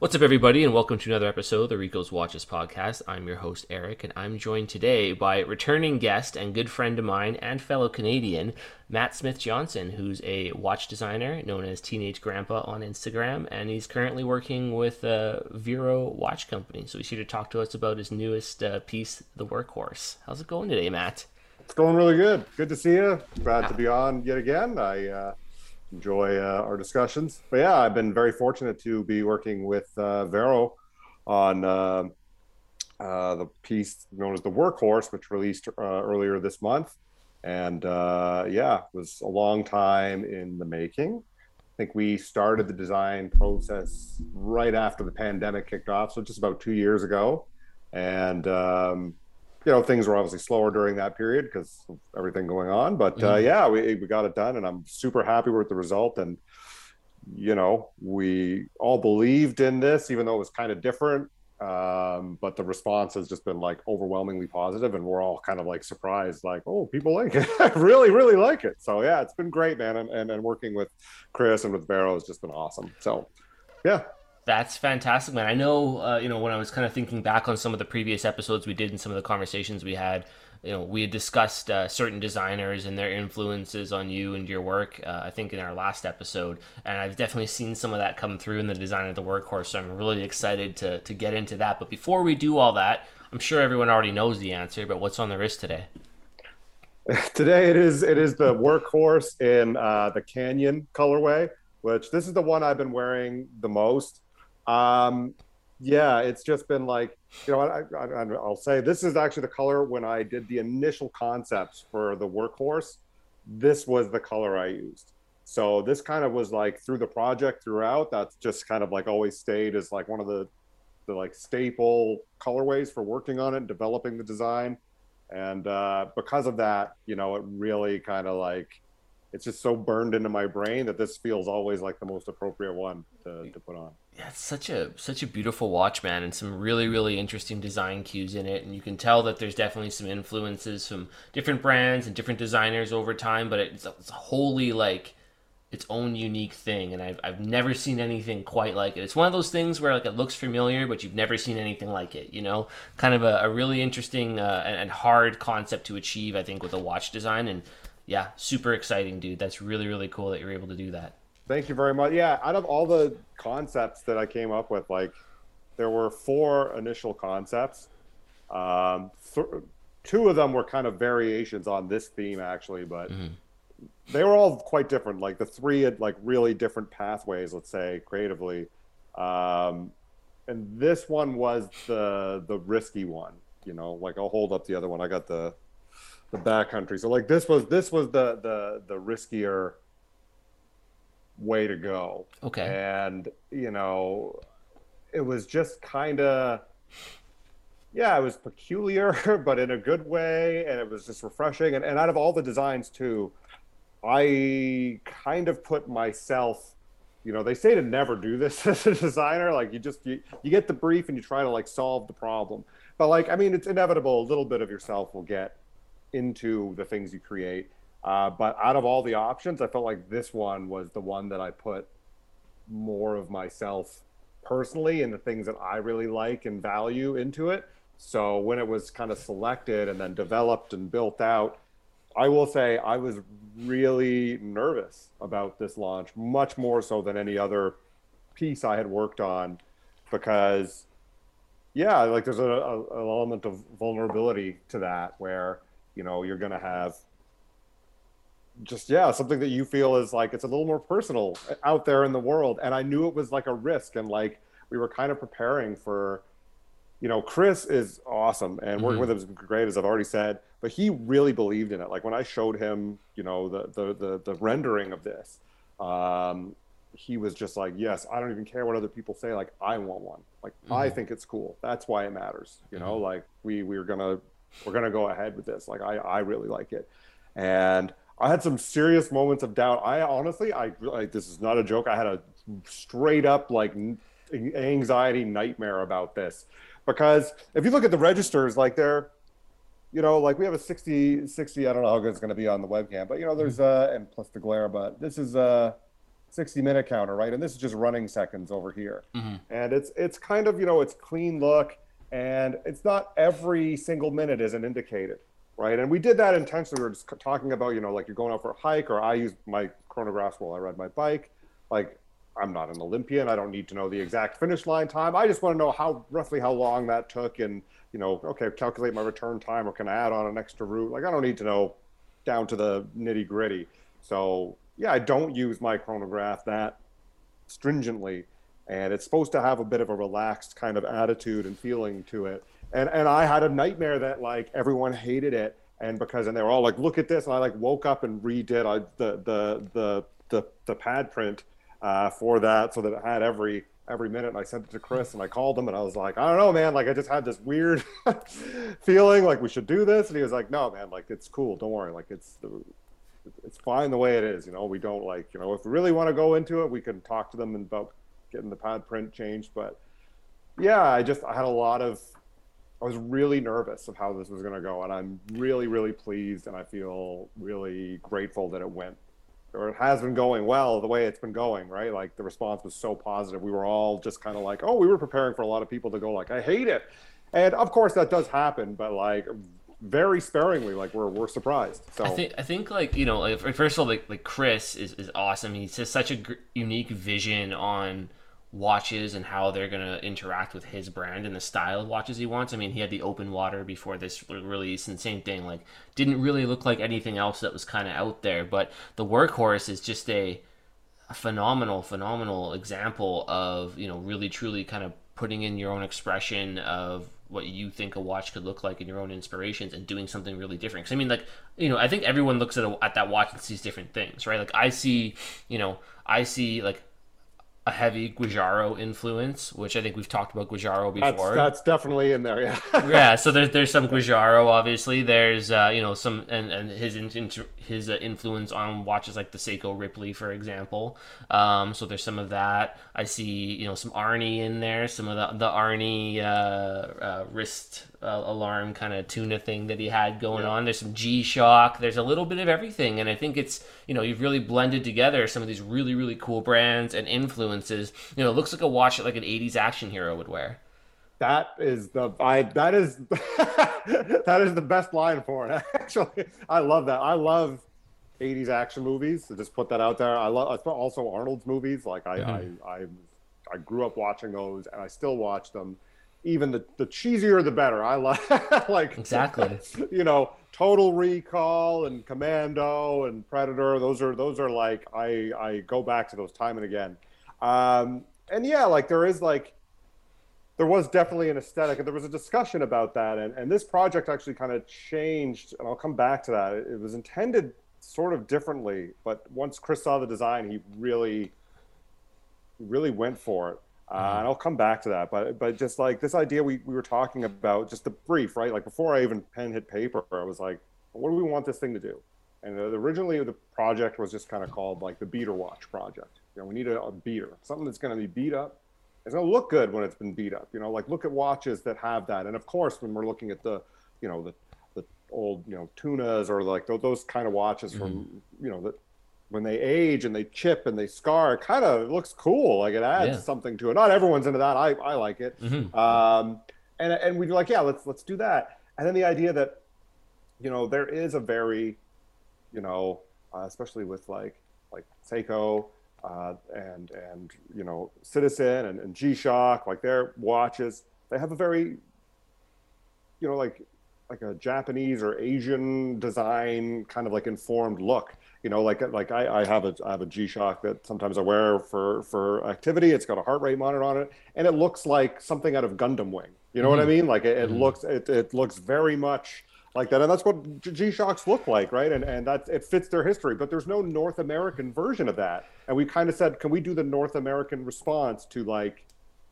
What's up, everybody, and welcome to another episode of the Rico's Watches podcast. I'm your host, Eric, and I'm joined today by returning guest and good friend of mine and fellow Canadian, Matt Smith Johnson, who's a watch designer known as Teenage Grandpa on Instagram, and he's currently working with uh, Vero Watch Company. So he's here to talk to us about his newest uh, piece, The Workhorse. How's it going today, Matt? It's going really good. Good to see you. Glad to be on yet again. I uh, enjoy uh, our discussions. But yeah, I've been very fortunate to be working with uh, Vero on uh, uh, the piece known as the Workhorse, which released uh, earlier this month. And uh, yeah, it was a long time in the making. I think we started the design process right after the pandemic kicked off, so just about two years ago. And um, you know things were obviously slower during that period because of everything going on but uh, mm-hmm. uh, yeah we, we got it done and i'm super happy with the result and you know we all believed in this even though it was kind of different um, but the response has just been like overwhelmingly positive and we're all kind of like surprised like oh people like it. Really really like it. So yeah it's been great man and, and, and working with chris and with Vero has just been awesome. So yeah that's fantastic, man. I know, uh, you know, when I was kind of thinking back on some of the previous episodes we did and some of the conversations we had, you know, we had discussed uh, certain designers and their influences on you and your work. Uh, I think in our last episode, and I've definitely seen some of that come through in the design of the workhorse. So I'm really excited to to get into that. But before we do all that, I'm sure everyone already knows the answer. But what's on the wrist today? Today it is it is the workhorse in uh, the Canyon colorway, which this is the one I've been wearing the most. Um, yeah, it's just been like, you know, I, I, I'll say this is actually the color when I did the initial concepts for the workhorse. This was the color I used. So this kind of was like through the project throughout. That's just kind of like always stayed as like one of the the like staple colorways for working on it, and developing the design. And uh, because of that, you know, it really kind of like it's just so burned into my brain that this feels always like the most appropriate one to, to put on. It's such a such a beautiful watch, man, and some really really interesting design cues in it, and you can tell that there's definitely some influences from different brands and different designers over time, but it's, it's wholly like its own unique thing, and I've I've never seen anything quite like it. It's one of those things where like it looks familiar, but you've never seen anything like it. You know, kind of a, a really interesting uh, and hard concept to achieve, I think, with a watch design, and yeah, super exciting, dude. That's really really cool that you're able to do that. Thank you very much. Yeah, out of all the concepts that I came up with, like there were four initial concepts. Um, th- two of them were kind of variations on this theme, actually, but mm-hmm. they were all quite different. Like the three had like really different pathways, let's say, creatively. Um, and this one was the the risky one. You know, like I'll hold up the other one. I got the the backcountry. So like this was this was the the the riskier way to go. Okay. And you know, it was just kind of yeah, it was peculiar, but in a good way, and it was just refreshing. And, and out of all the designs too, I kind of put myself you know they say to never do this as a designer like you just you, you get the brief and you try to like solve the problem but like i mean it's inevitable a little bit of yourself will get into the things you create. Uh, but out of all the options, I felt like this one was the one that I put more of myself personally and the things that I really like and value into it. So when it was kind of selected and then developed and built out, I will say I was really nervous about this launch, much more so than any other piece I had worked on, because yeah, like there's a, a, an element of vulnerability to that where you know you're going to have just yeah something that you feel is like it's a little more personal out there in the world. And i knew it was like a risk. And like we were kind of preparing for you know chris is awesome. And working mm-hmm. with him is great as i've already said. But he really believed in it. Like when i showed him you know the the the, the rendering of this um, he was just like yes i don't even care what other people say. Like i want one. Like mm-hmm. i think it's cool. That's why it matters you know? Mm-hmm. like we we we're gonna we're gonna go ahead with this. Like I, I really like it, and I had some serious moments of doubt. I honestly, I like this is not a joke. I had a straight up like anxiety nightmare about this because if you look at the registers, like they're, you know, like we have a 60, 60, I don't know how good it's going to be on the webcam, but you know, there's, uh, and plus the glare, but this is, a 60 minute counter, right? And this is just running seconds over here. Mm-hmm. And it's it's kind of, you know, it's clean look and it's not every single minute isn't indicated, right? And we did that intentionally. We were just talking about, you know, like you're going out for a hike or I use my chronographs while I ride my bike. Like I'm not an Olympian. I don't need to know the exact finish line time. I just want to know how roughly how long that took and, you know, okay, calculate my return time or can I add on an extra route? Like I don't need to know down to the nitty gritty. So yeah, I don't use my chronograph that stringently, and it's supposed to have a bit of a relaxed kind of attitude and feeling to it. And and I had a nightmare that like everyone hated it, and because and they were all like, "Look at this," and I like woke up and redid I, the the the the the pad print uh, for that so that it had every every minute and I sent it to Chris and I called him and I was like, I don't know, man. Like I just had this weird feeling like we should do this. And he was like, no, man, like it's cool. Don't worry. Like it's the, it's fine the way it is. You know, we don't like, you know, if we really want to go into it, we can talk to them about getting the pad print changed. But yeah, I just, I had a lot of, I was really nervous of how this was going to go. And I'm really, really pleased. And I feel really grateful that it went or it has been going well the way it's been going, right? Like the response was so positive. We were all just kind of like, oh, we were preparing for a lot of people to go like, I hate it. And of course that does happen, but like very sparingly. Like we're we're surprised. So I think I think like you know, like, first of all, like like Chris is, is awesome. He has such a gr- unique vision on watches and how they're going to interact with his brand and the style of watches he wants. I mean, he had the open water before this release and same thing like didn't really look like anything else that was kind of out there, but the workhorse is just a, a phenomenal phenomenal example of, you know, really truly kind of putting in your own expression of what you think a watch could look like in your own inspirations and doing something really different. Because I mean, like you know, I think everyone looks at a, at that watch and sees different things, right? Like I see, you know, I see like a heavy Giugiaro influence, which I think we've talked about Giugiaro before. That's, that's definitely in there, yeah. yeah, so there's there's some Giugiaro, obviously. There's uh, you know some and and his his uh, influence on watches like the Seiko Ripley, for example. Um, so there's some of that. I see you know some Arnie in there, some of the the Arnie uh, uh wrist uh, alarm kind of tuna thing that he had going yeah. on. There's some G Shock. There's a little bit of everything, and I think it's you know you've really blended together some of these really really cool brands and influences. You know, it looks like a watch that like an '80s action hero would wear. That is the I that is that is the best line for it. Actually, I love that. I love 80s action movies. So just put that out there. I love also Arnold's movies. Like I, mm-hmm. I I I grew up watching those, and I still watch them even the, the cheesier the better. I like like exactly. You know, Total Recall and Commando and Predator. Those are those are like I I go back to those time and again. Um, and yeah, like there is like there was definitely an aesthetic, and there was a discussion about that. And and this project actually kind of changed, and I'll come back to that. It was intended sort of differently, but once Chris saw the design, he really really went for it. Uh, mm-hmm. and I'll come back to that, but but just like this idea we, we were talking about, just the brief, right? Like before I even pen hit paper, I was like, what do we want this thing to do? And originally the project was just kind of called like the beater watch project. You know, we need a, a beater, something that's going to be beat up. It's going to look good when it's been beat up. You know, like look at watches that have that. And of course, when we're looking at the, you know, the the old you know tunas or like those, those kind of watches mm-hmm. from you know that when they age and they chip and they scar, it kind of looks cool. Like it adds yeah. something to it. Not everyone's into that. I, I like it. Mm-hmm. Um, and and we'd be like, yeah, let's let's do that. And then the idea that, you know, there is a very, you know, uh, especially with like like Seiko uh, and and you know Citizen and, and G Shock, like their watches, they have a very, you know, like like a Japanese or Asian design kind of like informed look you know, like like I, I have a I have a G Shock that sometimes I wear for for activity. It's got a heart rate monitor on it, and it looks like something out of Gundam Wing. You know mm-hmm. what I mm-hmm. mean? Like it, it mm-hmm. looks it, it looks very much like that, and that's what G Shocks look like, right? And and that it fits their history. But there's no North American version of that, and we kind of said, can we do the North American response to like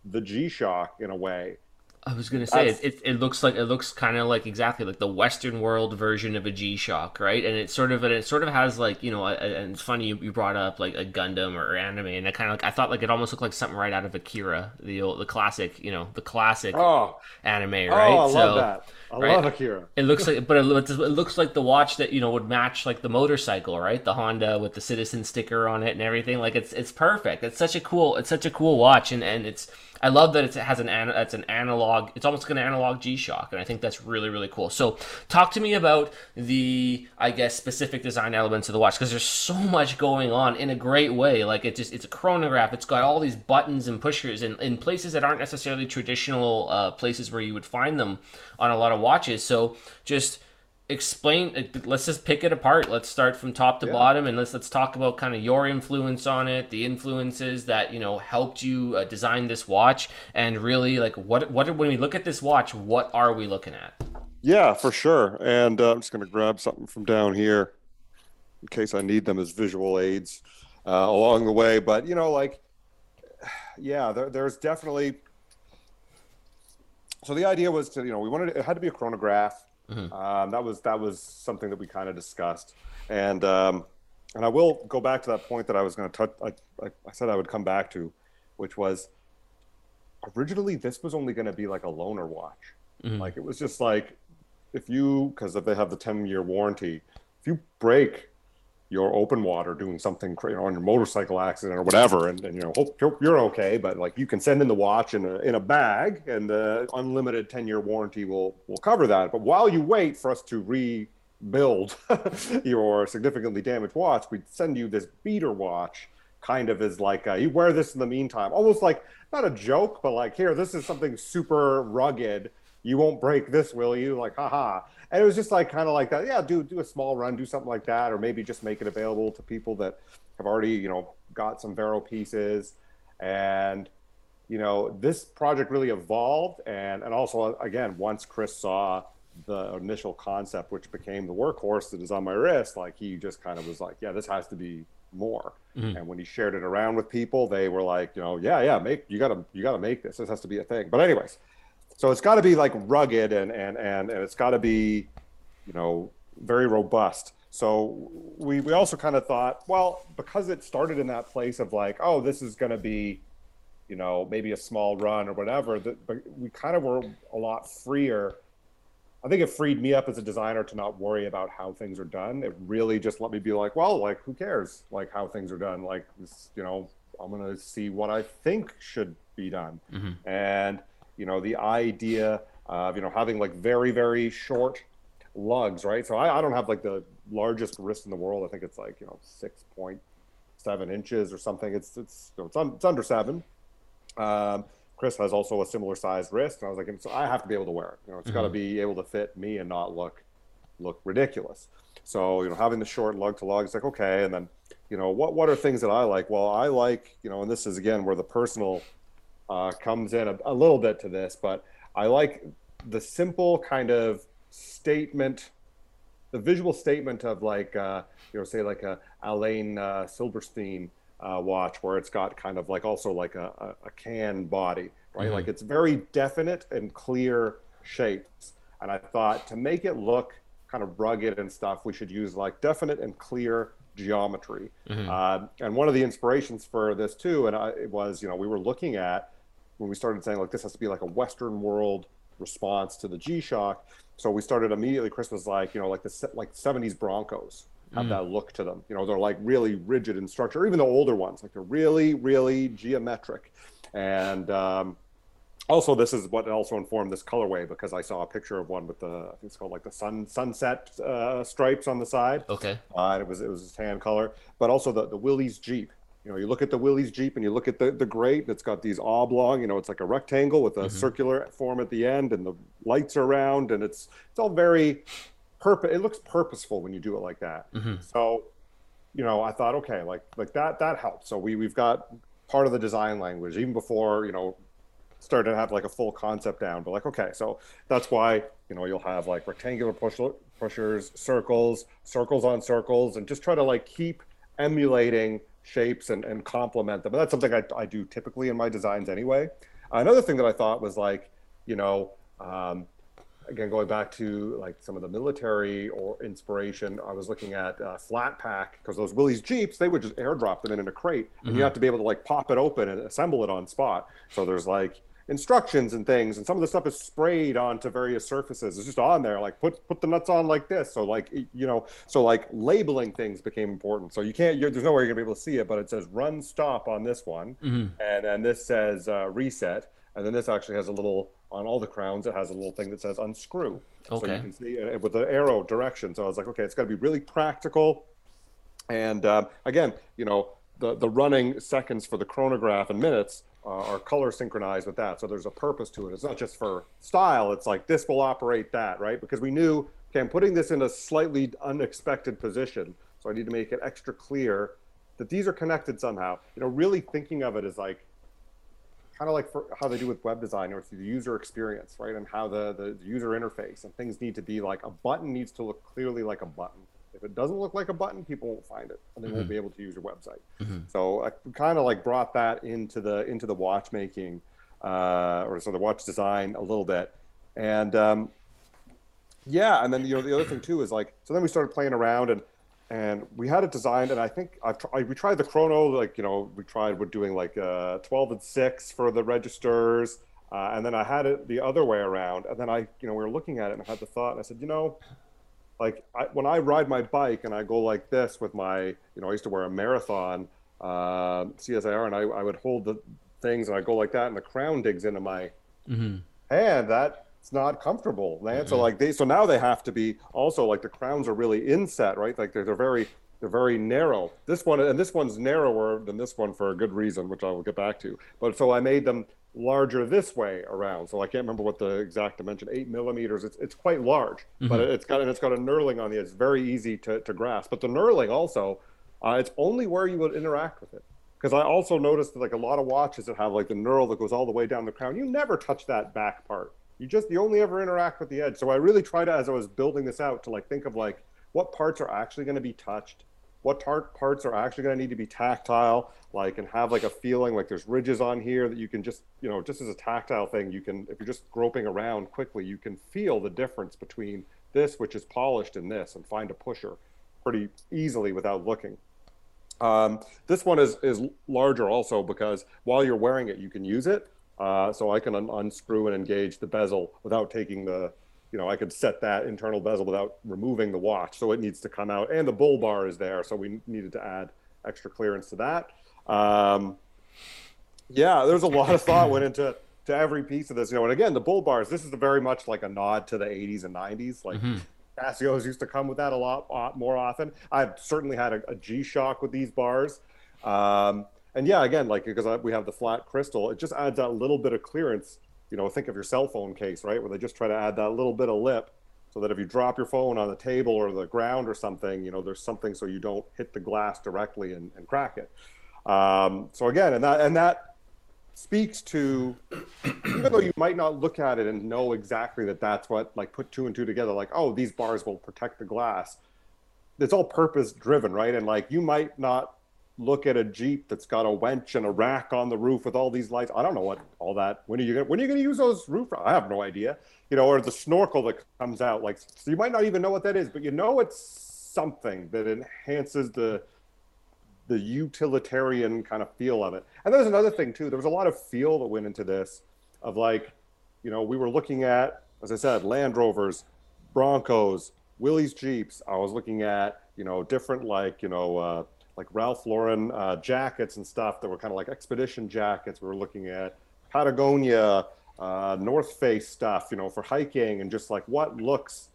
the G Shock in a way? I was gonna say it, it, it. looks like it looks kind of like exactly like the Western world version of a G Shock, right? And it sort of and it sort of has like you know, a, a, and it's funny you, you brought up like a Gundam or anime, and I kind of like I thought like it almost looked like something right out of Akira, the old, the classic, you know, the classic oh. anime, oh, right? Oh, I so, love that. I right? love Akira. It looks like, but it, it looks like the watch that you know would match like the motorcycle, right? The Honda with the Citizen sticker on it and everything. Like it's it's perfect. It's such a cool it's such a cool watch, and and it's I love that it has an it's an analog. It's almost like an analog G Shock, and I think that's really really cool. So, talk to me about the I guess specific design elements of the watch because there's so much going on in a great way. Like it just it's a chronograph. It's got all these buttons and pushers in, in places that aren't necessarily traditional uh, places where you would find them on a lot of watches. So just explain let's just pick it apart let's start from top to yeah. bottom and let's let's talk about kind of your influence on it the influences that you know helped you uh, design this watch and really like what what when we look at this watch what are we looking at yeah for sure and uh, i'm just going to grab something from down here in case i need them as visual aids uh, along the way but you know like yeah there, there's definitely so the idea was to you know we wanted it had to be a chronograph Mm-hmm. Um, that was that was something that we kind of discussed, and um, and I will go back to that point that I was going to touch. I, I, I said I would come back to, which was originally this was only going to be like a loaner watch. Mm-hmm. Like it was just like if you because if they have the ten year warranty, if you break your open water doing something you know, on your motorcycle accident or whatever, and, and you know hope you're okay. But like you can send in the watch in a in a bag, and the unlimited ten year warranty will will cover that. But while you wait for us to rebuild your significantly damaged watch, we send you this beater watch. Kind of is like uh, you wear this in the meantime, almost like not a joke, but like here, this is something super rugged. You won't break this, will you? Like, haha and it was just like kind of like that. Yeah, do do a small run, do something like that, or maybe just make it available to people that have already you know got some Vero pieces, and you know this project really evolved, and and also again once Chris saw the initial concept, which became the workhorse that is on my wrist, like he just kind of was like, yeah, this has to be more. Mm-hmm. And when he shared it around with people, they were like, you know, yeah, yeah, make you gotta you gotta make this. This has to be a thing. But anyways, so it's got to be like rugged and and and, and it's got to be you know very robust. So we we also kind of thought well because it started in that place of like oh this is going to be you know maybe a small run or whatever that but we kind of were a lot freer. I think it freed me up as a designer to not worry about how things are done. It really just let me be like well like who cares like how things are done? Like this you know i'm going to see what i think should be done. Mm-hmm. and you know the idea of you know having like very very short lugs right? So I, I don't have like the largest wrist in the world. I think it's like you know 6.7 inches or something. It's it's you know, it's, un, it's under seven. Um, chris has also a similar sized wrist and i was like so i have to be able to wear it. You know it's mm-hmm. got to be able to fit me and not look look ridiculous. So you know having the short lug to lug it's like okay and then you know what what are things that i like? Well i like you know and this is again where the personal uh, comes in a, a little bit to this, but I like the simple kind of statement, the visual statement of like, uh, you know, say like a Alain uh, Silberstein uh, watch where it's got kind of like also like a, a, a can body, right? Mm-hmm. Like it's very definite and clear shapes. And I thought to make it look kind of rugged and stuff, we should use like definite and clear geometry. Mm-hmm. Uh, and one of the inspirations for this too, and I, it was, you know, we were looking at when we started saying like this has to be like a Western world response to the G Shock. So we started immediately. Chris was like, you know, like the like '70s Broncos have mm. that look to them. You know, they're like really rigid in structure. Even the older ones, like they're really, really geometric. And um, also, this is what also informed this colorway because I saw a picture of one with the I think it's called like the sun sunset uh, stripes on the side. Okay. Uh, it was it was a tan color, but also the the Willys Jeep you know, you look at the Willys Jeep and you look at the, the grate, it's got these oblong, you know, it's like a rectangle with a mm-hmm. circular form at the end and the lights are around and it's it's all very purpose it looks purposeful when you do it like that. Mm-hmm. So, you know, I thought, okay, like like that that helps. So we we've got part of the design language even before, you know, started to have like a full concept down. But like, okay, so that's why, you know, you'll have like rectangular push pushers, circles, circles on circles, and just try to like keep emulating shapes and, and complement them. And that's something I, I do typically in my designs anyway. Another thing that I thought was like, you know, um, again going back to like some of the military or inspiration i was looking at uh, flat pack because those willys jeeps they would just airdrop them in, in a crate and mm-hmm. you have to be able to like pop it open and assemble it on spot so there's like instructions and things and some of the stuff is sprayed onto various surfaces it's just on there like put put the nuts on like this so like you know so like labeling things became important so you can't there's no way you're gonna be able to see it but it says run stop on this one mm-hmm. and then this says uh, reset and then this actually has a little on all the crowns, it has a little thing that says unscrew. Okay. So you can see it with the arrow direction. So I was like, okay, it's got to be really practical. And uh, again, you know, the, the running seconds for the chronograph and minutes uh, are color synchronized with that. So there's a purpose to it. It's not just for style. It's like this will operate that, right? Because we knew, okay, I'm putting this in a slightly unexpected position. So I need to make it extra clear that these are connected somehow. You know, really thinking of it as like kind of like for how they do with web design or the user experience, right? And how the, the user interface and things need to be like a button needs to look clearly like a button. If it doesn't look like a button, people won't find it and they mm-hmm. won't be able to use your website. Mm-hmm. So I kind of like brought that into the into the watchmaking uh, or so the watch design a little bit. And um, yeah, and then you know the other thing too is like so then we started playing around and and we had it designed and i think I've tried, we tried the chrono like you know we tried with doing like uh, 12 and 6 for the registers uh, and then i had it the other way around and then i you know we were looking at it and i had the thought and i said you know like I, when i ride my bike and i go like this with my you know i used to wear a marathon uh, CSAR and I, I would hold the things and i go like that and the crown digs into my mm-hmm. hand that it's not comfortable, man. Mm-hmm. So like they, so now they have to be also like the crowns are really inset, right? Like they're, they're very, they're very narrow. This one and this one's narrower than this one for a good reason, which I will get back to. But so I made them larger this way around. So I can't remember what the exact dimension, eight millimeters. It's it's quite large, mm-hmm. but it's got and it's got a knurling on the edge. It's very easy to, to grasp. But the knurling also, uh, it's only where you would interact with it. Because I also noticed that like a lot of watches that have like the knurl that goes all the way down the crown, you never touch that back part you just you only ever interact with the edge so i really try to as i was building this out to like think of like what parts are actually going to be touched what tar- parts are actually going to need to be tactile like and have like a feeling like there's ridges on here that you can just you know just as a tactile thing you can if you're just groping around quickly you can feel the difference between this which is polished and this and find a pusher pretty easily without looking. Um, this one is is larger also because while you're wearing it you can use it. Uh, so I can un- unscrew and engage the bezel without taking the, you know, I could set that internal bezel without removing the watch. So it needs to come out, and the bull bar is there, so we needed to add extra clearance to that. Um, yeah, there's a lot of thought went into to every piece of this, you know. And again, the bull bars. This is very much like a nod to the 80s and 90s, like. Mm-hmm. Casios used to come with that a lot, lot more often. I've certainly had a a G-Shock with these bars. Um, and yeah, again, like because we have the flat crystal, it just adds that little bit of clearance. You know, think of your cell phone case, right, where they just try to add that little bit of lip, so that if you drop your phone on the table or the ground or something, you know, there's something so you don't hit the glass directly and, and crack it. Um, so again, and that and that speaks to even though you might not look at it and know exactly that that's what like put two and two together like oh these bars will protect the glass it's all purpose driven right and like you might not look at a Jeep that's got a wench and a rack on the roof with all these lights. I don't know what all that. When are you gonna when are you gonna use those roof? I have no idea. You know, or the snorkel that comes out. Like so you might not even know what that is, but you know it's something that enhances the the utilitarian kind of feel of it. And there's another thing too. There was a lot of feel that went into this, of like, you know, we were looking at, as I said, Land Rovers, Broncos, Willys Jeeps. I was looking at, you know, different like, you know. Uh, like Ralph Lauren uh, jackets and stuff that were kind of like expedition jackets. We were looking at Patagonia, uh, North Face stuff, you know, for hiking and just like what looks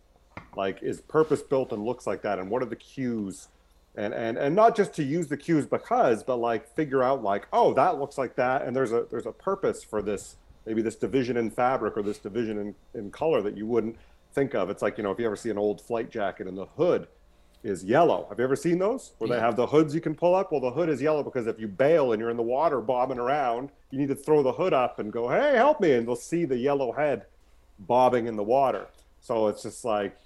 like is purpose built and looks like that, and what are the cues, and and and not just to use the cues because, but like figure out like oh that looks like that, and there's a there's a purpose for this maybe this division in fabric or this division in, in color that you wouldn't think of. It's like you know if you ever see an old flight jacket in the hood is yellow. Have you ever seen those where yeah. they have the hoods you can pull up? Well, the hood is yellow because if you bail and you're in the water bobbing around, you need to throw the hood up and go, "Hey, help me!" and they'll see the yellow head bobbing in the water. So it's just like,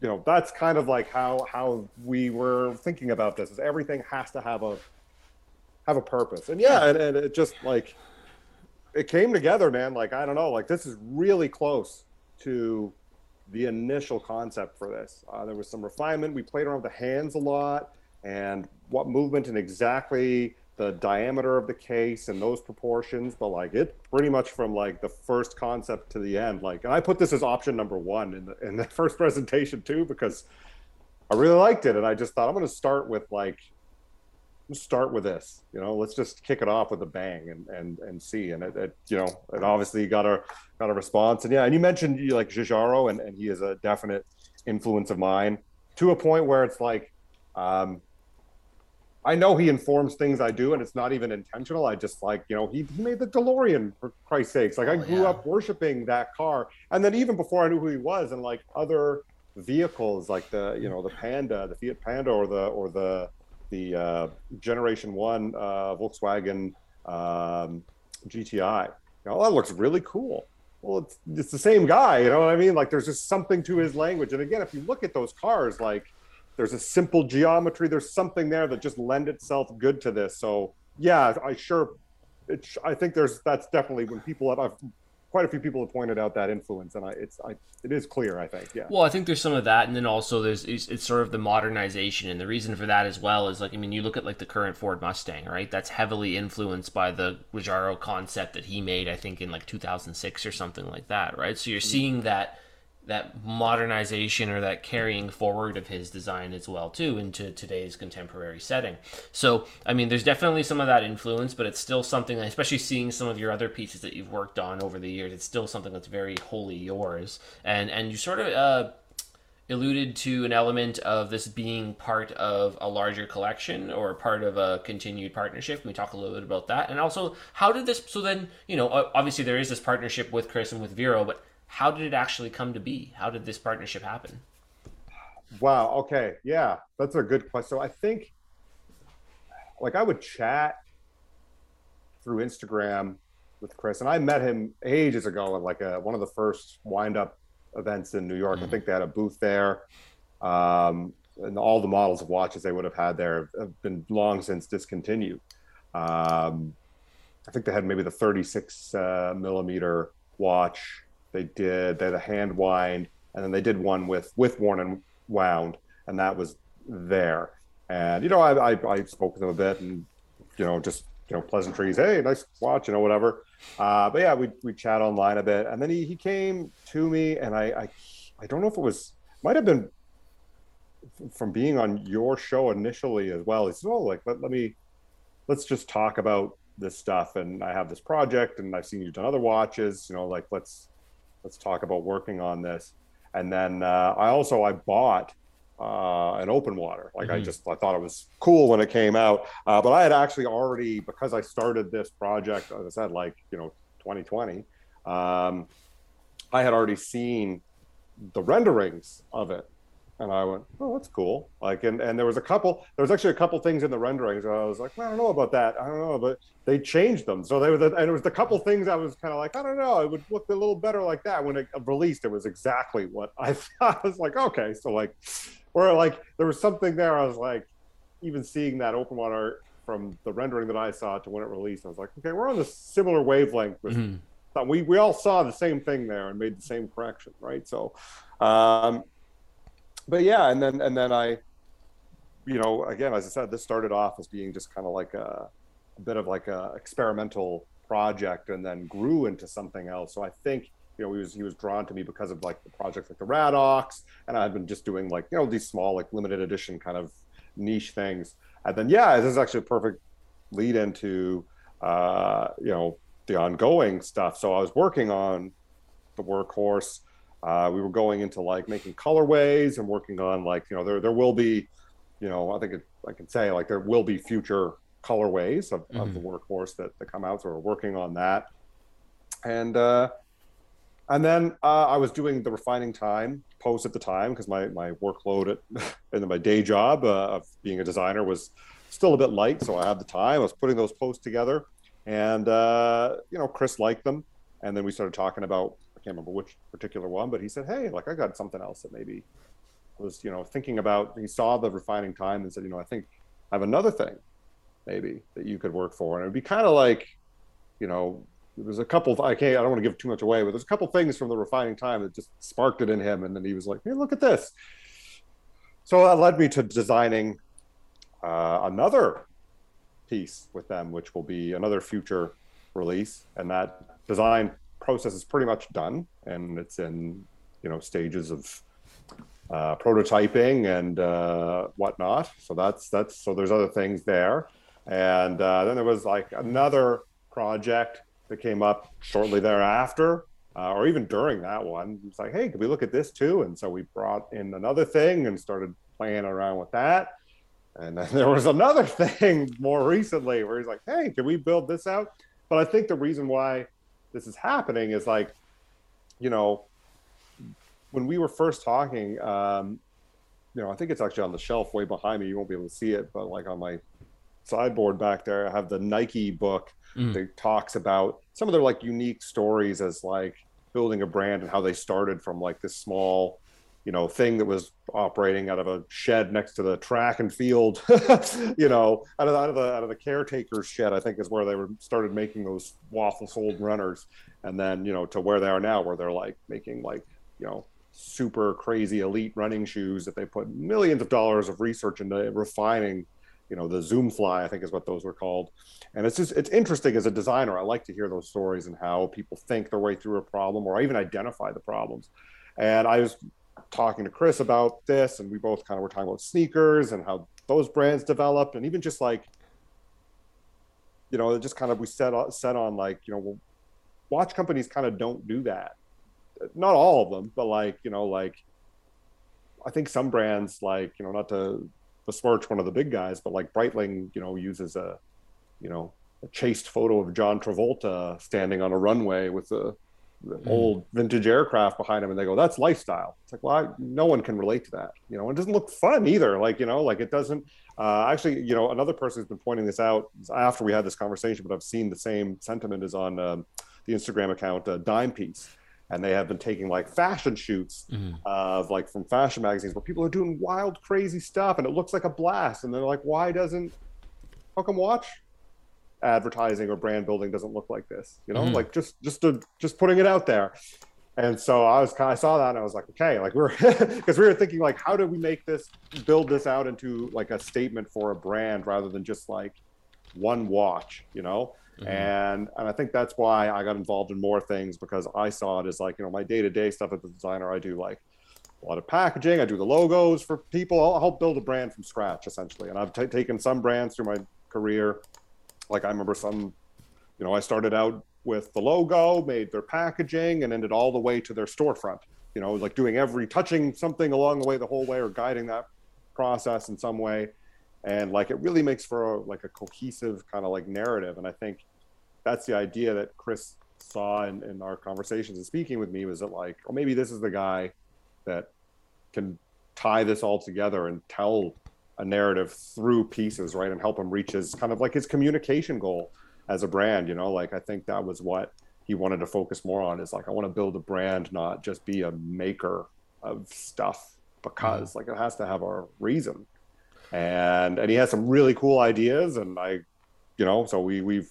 you know, that's kind of like how how we were thinking about this. Is everything has to have a have a purpose, and yeah, and, and it just like it came together, man. Like I don't know, like this is really close to the initial concept for this. Uh, there was some refinement. We played around with the hands a lot and what movement and exactly the diameter of the case and those proportions, but like it pretty much from like the first concept to the end. Like, and I put this as option number one in the in the first presentation too because I really liked it, and I just thought I'm going to start with like start with this. You know, let's just kick it off with a bang and and and see. And it, it you know, it obviously got a got a response. And yeah, and you mentioned you like Giugiaro, and and he is a definite influence of mine to a point where it's like. Um, I know he informs things I do, and it's not even intentional. I just like, you know, he, he made the DeLorean for Christ's sakes. Like, I oh, grew yeah. up worshiping that car, and then even before I knew who he was, and like other vehicles, like the you know the Panda, the Fiat Panda, or the or the the uh, Generation One uh, Volkswagen um, GTI. You know, that looks really cool. Well, it's it's the same guy. You know what I mean? Like, there's just something to his language. And again, if you look at those cars, like there's a simple geometry. There's something there that just lend itself good to this. So yeah, I sure, it, I think there's that's definitely when people have I've, quite a few people have pointed out that influence, and I it's I it is clear. I think yeah. Well, I think there's some of that, and then also there's it's, it's sort of the modernization, and the reason for that as well is like I mean you look at like the current Ford Mustang, right? That's heavily influenced by the Giugiaro concept that he made, I think in like 2006 or something like that, right? So you're mm-hmm. seeing that that modernization or that carrying forward of his design as well too into today's contemporary setting so i mean there's definitely some of that influence but it's still something especially seeing some of your other pieces that you've worked on over the years it's still something that's very wholly yours and and you sort of uh, alluded to an element of this being part of a larger collection or part of a continued partnership. Can we talk a little bit about that? And also, how did this? So then, you know, obviously there is this partnership with Chris and with Vero, but how did it actually come to be? How did this partnership happen? Wow. Okay. Yeah, that's a good question. So I think, like, I would chat through Instagram with Chris, and I met him ages ago at like a, one of the first wind up events in New York. Mm-hmm. I think they had a booth there. Um, and all the models of watches they would have had there have been long since discontinued. Um, I think they had maybe the 36 uh, millimeter watch they did they had a hand wind, and then they did one with with worn and wound, and that was there. And you know, I, I, I spoke with him a bit, and you know, just you know, pleasantries. Hey, nice watch, you know, whatever. Uh, but yeah, we we chat online a bit, and then he he came to me, and I I, I don't know if it was might have been from being on your show initially as well. He said, "Oh, like let, let me let's just talk about this stuff." And I have this project, and I've seen you've done other watches. You know, like let's let's talk about working on this. And then uh, I also I bought uh, an open water. Like mm-hmm. I just I thought it was cool when it came out, uh, but I had actually already because I started this project. As I said, like you know, 2020. Um, I had already seen the renderings of it and I went, oh, that's cool. Like, and, and there was a couple, there was actually a couple things in the renderings where I was like, well, I don't know about that. I don't know, but they changed them. So they were, the, and it was the couple things I was kind of like, I don't know, it would look a little better like that. When it released, it was exactly what I thought. I was like, okay. So like, where like, there was something there. I was like, even seeing that open water from the rendering that I saw to when it released, I was like, okay, we're on a similar wavelength with, mm-hmm. We, we all saw the same thing there and made the same correction, right? So, um, but yeah, and then and then I, you know, again, as I said, this started off as being just kind of like a, a bit of like a experimental project, and then grew into something else. So I think you know he was he was drawn to me because of like the projects like the Radox, and I had been just doing like you know these small like limited edition kind of niche things. And then yeah, this is actually a perfect lead into uh, you know the ongoing stuff. So I was working on the workhorse uh, we were going into like making colorways and working on like you know there there will be, you know I think it, I can say like there will be future colorways of, mm-hmm. of the mm-hmm. workhorse that, that come out. So we're working on that, and uh, and then uh, I was doing the refining time post at the time because my my workload at and my day job uh, of being a designer was still a bit light, so I had the time. I was putting those posts together, and uh, you know Chris liked them, and then we started talking about can't remember which particular one, but he said, "Hey, like I got something else that maybe was, you know, thinking about." He saw the refining time and said, "You know, I think I have another thing, maybe that you could work for." And it'd be kind of like, you know, there's a couple. I can't. I don't want to give too much away, but there's a couple things from the refining time that just sparked it in him, and then he was like, "Hey, look at this." So that led me to designing uh, another piece with them, which will be another future release, and that design process is pretty much done, and it's in you know stages of uh, prototyping and uh, whatnot. So that's that's so there's other things there, and uh, then there was like another project that came up shortly thereafter, uh, or even during that one. It's like, hey, could we look at this too? And so we brought in another thing and started playing around with that. And then there was another thing more recently where he's like, hey, can we build this out? But I think the reason why this is happening is like, you know, when we were first talking, um, you know, I think it's actually on the shelf way behind me. You won't be able to see it, but like on my sideboard back there, I have the Nike book mm. that talks about some of their like unique stories as like building a brand and how they started from like this small you know thing that was operating out of a shed next to the track and field you know out of, out of the out of the caretaker's shed i think is where they were started making those waffle soled runners. And then you know to where they are now where they're like making like you know super crazy elite running shoes that they put millions of dollars of research into refining you know the zoom fly i think is what those were called. And it's just it's interesting as a designer i like to hear those stories and how people think their way through a problem or even identify the problems. And i was talking to chris about this and we both kind of were talking about sneakers and how those brands develop and even just like you know just kind of we set set on like you know watch companies kind of don't do that not all of them but like you know like i think some brands like you know not to besmirch one of the big guys, but like Breitling, you know, uses a, you know, a chased photo of John Travolta standing on a runway with a. old vintage aircraft behind him, and they go, "That's lifestyle." It's like, well, I, no one can relate to that, you know. It doesn't look fun either. Like, you know, like it doesn't. Uh, actually, you know, another person who's been pointing this out after we had this conversation, but I've seen the same sentiment is on um, the Instagram account uh, Dime Piece and they have been taking like fashion shoots mm-hmm. of like from fashion magazines where people are doing wild crazy stuff and it looks like a blast and they're like why doesn't how come watch advertising or brand building doesn't look like this you know mm-hmm. like just just to, just putting it out there and so i was kind of saw that and i was like okay like we're because we were thinking like how do we make this build this out into like a statement for a brand rather than just like one watch you know Mm-hmm. And and I think that's why I got involved in more things because I saw it as like, you know, my day-to-day stuff as a designer, I do like a lot of packaging, I do the logos for people. I'll help build a brand from scratch essentially. And I've t- taken some brands through my career. Like I remember some, you know, I started out with the logo, made their packaging, and ended all the way to their storefront. You know, like doing every touching something along the way the whole way or guiding that process in some way and like it really makes for a, like a cohesive kind of like narrative and i think that's the idea that chris saw in, in our conversations and speaking with me was that like or maybe this is the guy that can tie this all together and tell a narrative through pieces right and help him reach his kind of like his communication goal as a brand you know? Like i think that was what he wanted to focus more on is like i want to build a brand not just be a maker of stuff because like it has to have a reason. And and he has some really cool ideas and i you know so we we've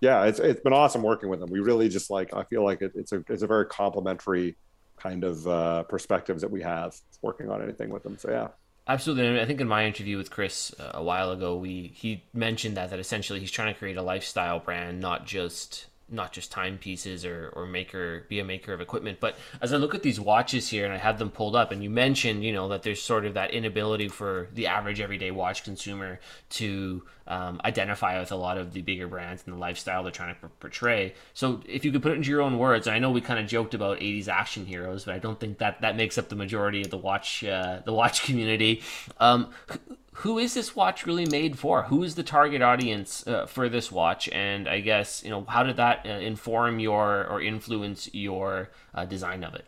yeah it's it's been awesome working with him. We really just like i feel like it, it's a it's a very complimentary kind of uh, perspectives that we have working on anything with him so yeah Absolutely. I think in my interview with Chris uh, a while ago, we he mentioned that that essentially he's trying to create a lifestyle brand, not just not just timepieces or, or maker be a maker of equipment but as i look at these watches here and i have them pulled up and you mentioned you know that there's sort of that inability for the average everyday watch consumer to um, identify with a lot of the bigger brands and the lifestyle they're trying to portray. So if you could put it into your own words i know we kind of joked about 80s action heroes but i don't think that that makes up the majority of the watch uh, the watch community. Um, who is this watch really made for? Who is the target audience uh, for this watch? And I guess you know how did that uh, inform your or influence your uh, design of it?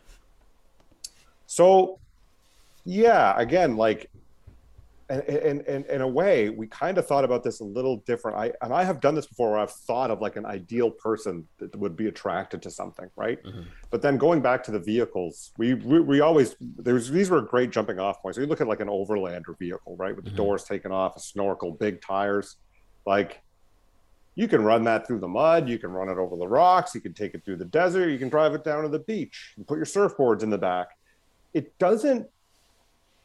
So, yeah, again, like and, and, in a way, we kind of thought about this a little different. I and I have done this before, where I've thought of like an ideal person that would be attracted to something, right? Mm-hmm. But then going back to the vehicles, we we, we always there's these were great jumping off points. So you look at like an overlander vehicle, right, with the mm-hmm. doors taken off, a snorkel, big tires, like you can run that through the mud, you can run it over the rocks, you can take it through the desert, you can drive it down to the beach, and put your surfboards in the back. It doesn't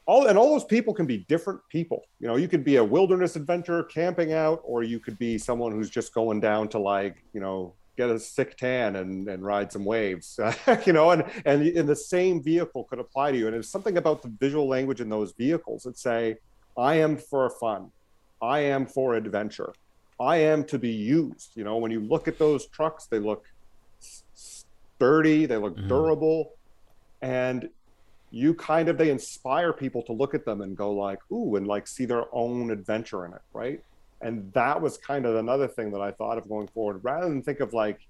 all and all those people can be different people. You know, you could be a wilderness adventurer camping out, or you could be someone who's just going down to like, you know, get a sick tan and, and ride some waves, you know, and, and in the same vehicle could apply to you. And it's something about the visual language in those vehicles that say, I am for fun. I am for adventure. I am to be used. You know, when you look at those trucks, they look sturdy, they look mm-hmm. durable. And you kind of they inspire people to look at them and go like ooh and like see their own adventure in it right? And that was kind of another thing that i thought of going forward. Rather than think of like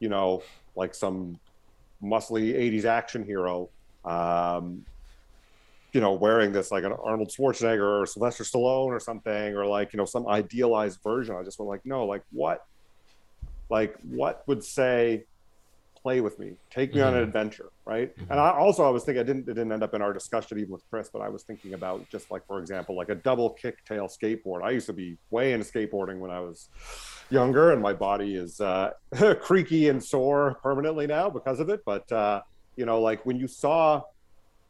you know like some muscly 80s action hero um you know wearing this like an arnold schwarzenegger or sylvester stallone or something or like you know some idealized version i just went like no like what like what would say play with me, take me mm-hmm. on an mm-hmm. adventure, right? Mm-hmm. And I also I was thinking I didn't it didn't end up in our discussion even with Chris, but I was thinking about just like for example like a double kicktail skateboard. I used to be way into skateboarding when I was younger, and my body is uh, creaky and sore permanently now because of it. But uh, you know, like when you saw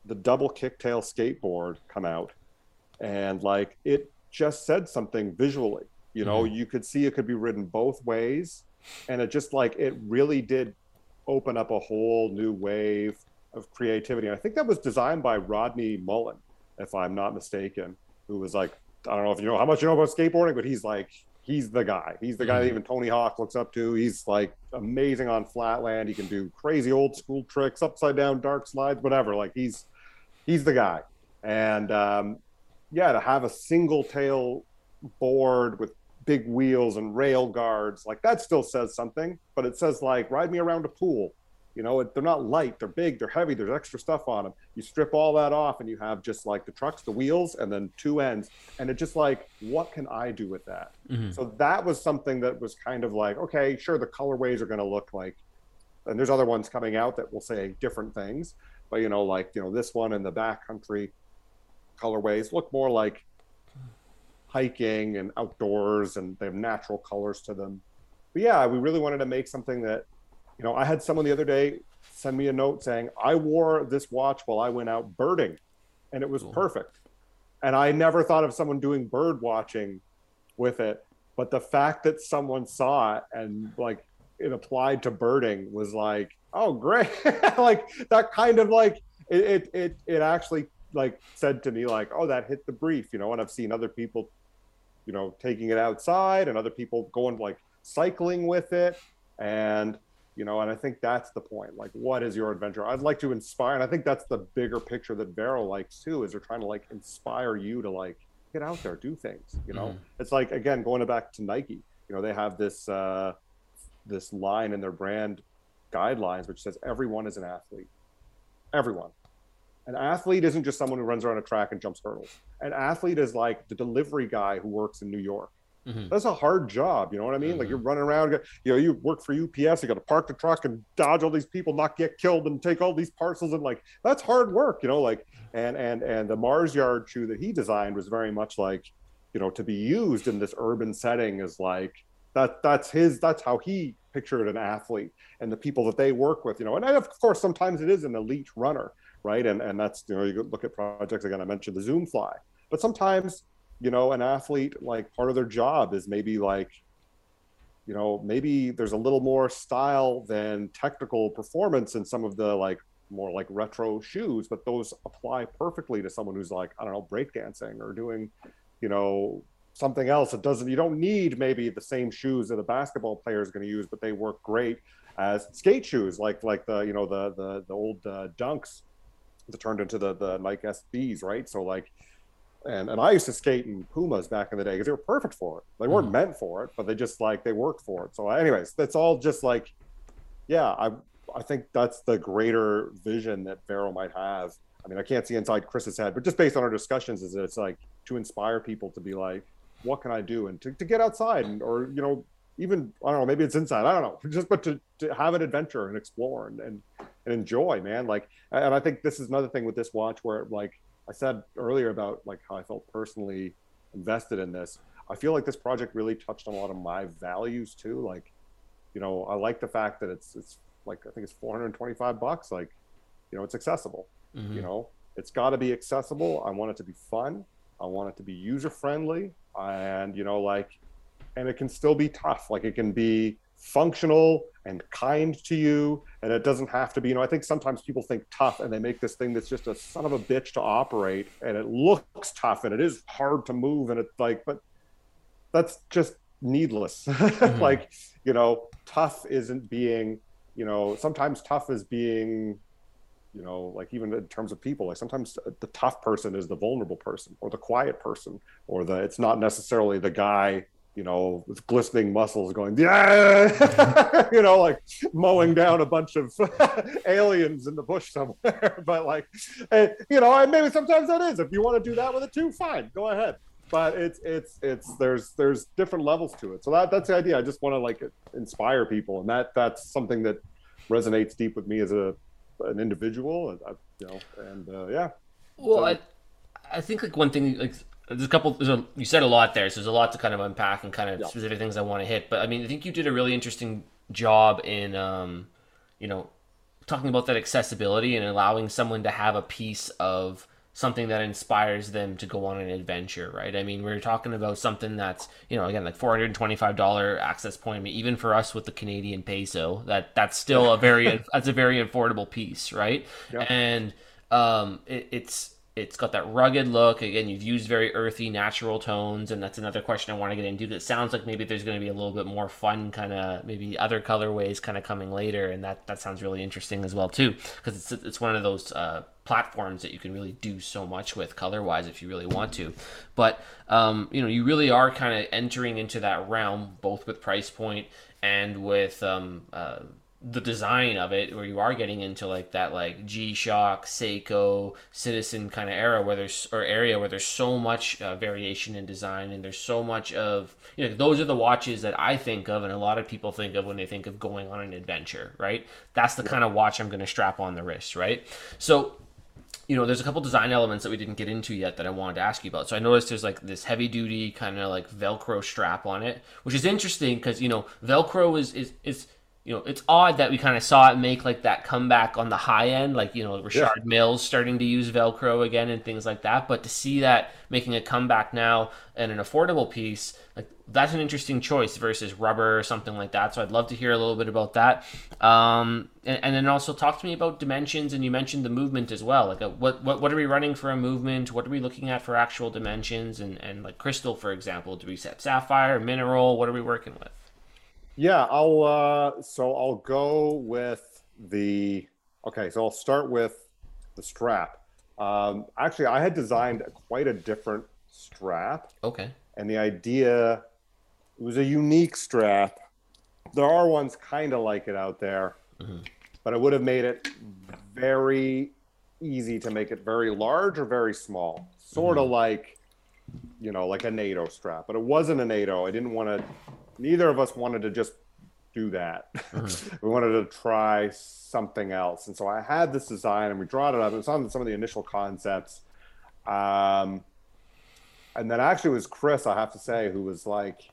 the double kicktail skateboard come out, and like it just said something visually. You know, mm-hmm. you could see it could be ridden both ways and it just like it really did open up a whole new wave of creativity. And I think that was designed by Rodney Mullen, if I'm not mistaken, who was like, I don't know if you know how much you know about skateboarding, but he's like, he's the guy. He's the guy mm-hmm. that even Tony Hawk looks up to. He's like amazing on flatland. He can do crazy old school tricks, upside down dark slides, whatever. Like he's he's the guy. And um, yeah, to have a single tail board with big wheels and rail guards like that still says something but it says like ride me around a pool. You know they're not light they're big they're heavy there's extra stuff on them you strip all that off and you have just like the trucks the wheels and then two ends and it's just like what can i do with that? Mm-hmm. so that was something that was kind of like okay sure the colorways are going to look like and there's other ones coming out that will say different things but you know like you know this one in the backcountry colorways look more like hiking and outdoors and they have natural colors to them. But yeah, we really wanted to make something that, you know, I had someone the other day send me a note saying, I wore this watch while I went out birding and it was cool. perfect. And I never thought of someone doing bird watching with it. But the fact that someone saw it and like it applied to birding was like, oh great. like that kind of like it, it it it actually like said to me like, oh, that hit the brief, you know, and I've seen other people you know taking it outside and other people going like cycling with it. And you know and i think that's the point. Like what is your adventure? I'd like to inspire and i think that's the bigger picture that vero likes too is they're trying to like inspire you to like get out there do things you know? Mm. it's like again going back to nike you know they have this uh this line in their brand guidelines which says everyone is an athlete. Everyone an athlete isn't just someone who runs around a track and jumps hurdles. An athlete is like the delivery guy who works in New York. Mm-hmm. That's a hard job. You know what I mean? Mm-hmm. Like you're running around, you know, you work for UPS, you got to park the truck and dodge all these people, not get killed and take all these parcels. And like, that's hard work, you know, like, and, and, and the Mars Yard shoe that he designed was very much like, you know, to be used in this urban setting is like, that that's his, that's how he pictured an athlete and the people that they work with, you know, and of course, sometimes it is an elite runner, right? And and that's you know you look at projects again. I mentioned the Zoom Fly, but sometimes you know an athlete like part of their job is maybe like you know maybe there's a little more style than technical performance in some of the like more like retro shoes but those apply perfectly to someone who's like i don't know breakdancing or doing you know something else it doesn't you don't need maybe the same shoes that a basketball player is going to use but they work great as skate shoes like like the you know the the, the old uh, dunks that turned into the the Nike SBs, right? So like, and and I used to skate in Pumas back in the day because they were perfect for it. They weren't mm. meant for it, but they just like they worked for it. So, anyways, that's all just like, yeah, I I think that's the greater vision that Vero might have. I mean, I can't see inside Chris's head, but just based on our discussions, is that it's like to inspire people to be like, what can I do, and to, to get outside, and or you know, even I don't know, maybe it's inside, I don't know, just but to, to have an adventure and explore and, and and enjoy, man. Like, and I think this is another thing with this watch where, like I said earlier about like how I felt personally invested in this. I feel like this project really touched on a lot of my values too. Like, you know, I like the fact that it's it's like I think it's 425 bucks. Like, you know, it's accessible. Mhm. You know, it's got to be accessible. I want it to be fun. I want it to be user friendly, and you know, like, and it can still be tough. Like, it can be functional and kind to you, and it doesn't have to be. You know, I think sometimes people think tough, and they make this thing that's just a son of a bitch to operate, and it looks tough, and it is hard to move, and it's like, but that's just needless. Mm-hmm. like, you know, tough isn't being. You know, sometimes tough is being you know like even in terms of people like sometimes the tough person is the vulnerable person or the quiet person or the it's not necessarily the guy you know with glistening muscles going yeah! You know like mowing down a bunch of aliens in the bush somewhere. But like eh, you know and maybe sometimes that is. If you want to do that with it too fine go ahead. But it's it's it's there's there's different levels to it. So that that's the idea. I just want to like inspire people and that that's something that resonates deep with me as a an individual, uh, you know, and uh, yeah. Well, So- I, I think like one thing like there's a couple. There's a, you said a lot there, so there's a lot to kind of unpack and kind of Yeah. specific things I want to hit. But I mean, I think you did a really interesting job in, um, you know, talking about that accessibility and allowing someone to have a piece of something that inspires them to go on an adventure, right? I mean, we're talking about something that's, you know, again, like $425 access point. I mean, even for us with the Canadian peso, that that's still a very, that's a very affordable piece, right? Yeah. And um, it, it's, it's got that rugged look. Again, you've used very earthy, natural tones, and that's another question I want to get into. It sounds like maybe there's going to be a little bit more fun, kind of maybe other colorways, kind of coming later, and that that sounds really interesting as well too, because it's it's one of those uh, platforms that you can really do so much with color wise if you really want to. But um, you know, you really are kind of entering into that realm, both with price point and with um, uh, the design of it where you are getting into like that like G-Shock, Seiko, Citizen kind of era where there's or area where there's so much uh, variation in design and there's so much of you know those are the watches that I think of and a lot of people think of when they think of going on an adventure, right? That's the kind of watch I'm going to strap on the wrist, right? So you know, there's a couple design elements that we didn't get into yet that I wanted to ask you about. So I noticed there's like this heavy duty kind of like Velcro strap on it, which is interesting because you know Velcro is is is you know it's odd that we kind of saw it make like that comeback on the high end, like you know Richard Mille's starting to use Velcro again and things like that. But to see that making a comeback now and an affordable piece, like that's an interesting choice versus rubber or something like that. So I'd love to hear a little bit about that. Um, and, and then also talk to me about dimensions. And you mentioned the movement as well. Like, a, what, what what are we running for a movement? What are we looking at for actual dimensions? And and like crystal, for example, do we set sapphire, mineral? What are we working with? Yeah, I'll uh so I'll go with the okay, so I'll start with the strap. Um actually I had designed quite a different strap Okay. and the idea it was a unique strap. There are ones kind of like it out there, Mhm. but I would have made it very easy to make it very large or very small. Sort of like you know, like a NATO strap, but it wasn't a NATO. I didn't want to neither of us wanted to just do that. we wanted to try something else. And so I had this design and we drawn it up. It was on some of the initial concepts. Um, and then actually it was Chris, I have to say, who was like,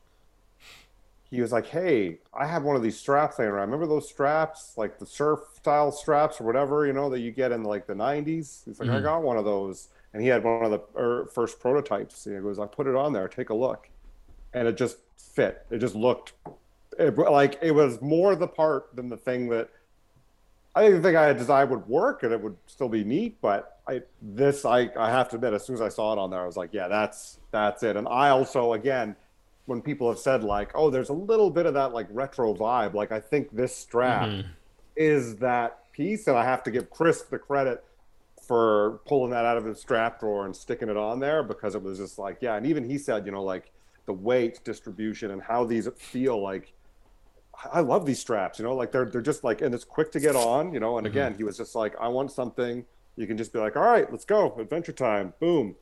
he was like, Hey, I have one of these straps laying around. Remember those straps, like the surf style straps or whatever, you know, that you get in like the 90s? He's like, I Mhm. got one of those. And he had one of the er, first prototypes. He goes, I put it on there, take a look. And it just fit. It just looked it, like it was more the part than the thing that I think the thing I had designed would work and it would still be neat, but I this I I have to admit, as soon as I saw it on there, I was like, yeah, that's that's it. And I also again, when people have said like, oh, there's a little bit of that like retro vibe, like I think this strap Mhm. is that piece, and I have to give Chris the credit for pulling that out of his strap drawer and sticking it on there because it was just like, yeah, and even he said, you know, like the weight distribution and how these feel like I love these straps, you know, like they're they're just like and it's quick to get on, you know. And again, he was just like, I want something you can just be like, all right, let's go, adventure time, boom,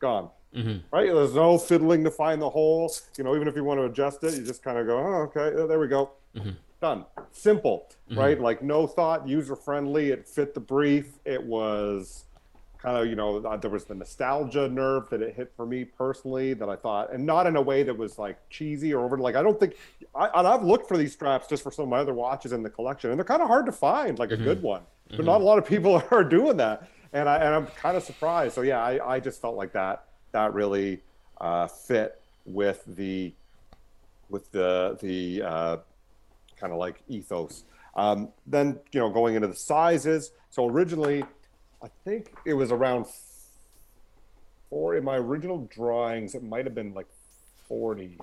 gone. Mhm. Right? There's no fiddling to find the holes. You know, even if you want to adjust it, you just kind of go, oh, okay, there we go, Mhm. done. Simple, Mhm. right? Like no thought, user friendly. It fit the brief. It was kind of you know there was the nostalgia nerve that it hit for me personally that I thought, and not in a way that was like cheesy or over. Like I don't think, I, i've looked for these straps just for some of my other watches in the collection, and they're kind of hard to find, like a mm-hmm. good one. But mm-hmm. not a lot of people are doing that, and I and I'm kind of surprised. So yeah, I, I just felt like that that really uh, fit with the with the the uh, kind of like ethos. Um, then you know going into the sizes. So originally I think it was around four in my original drawings. It might have been like 40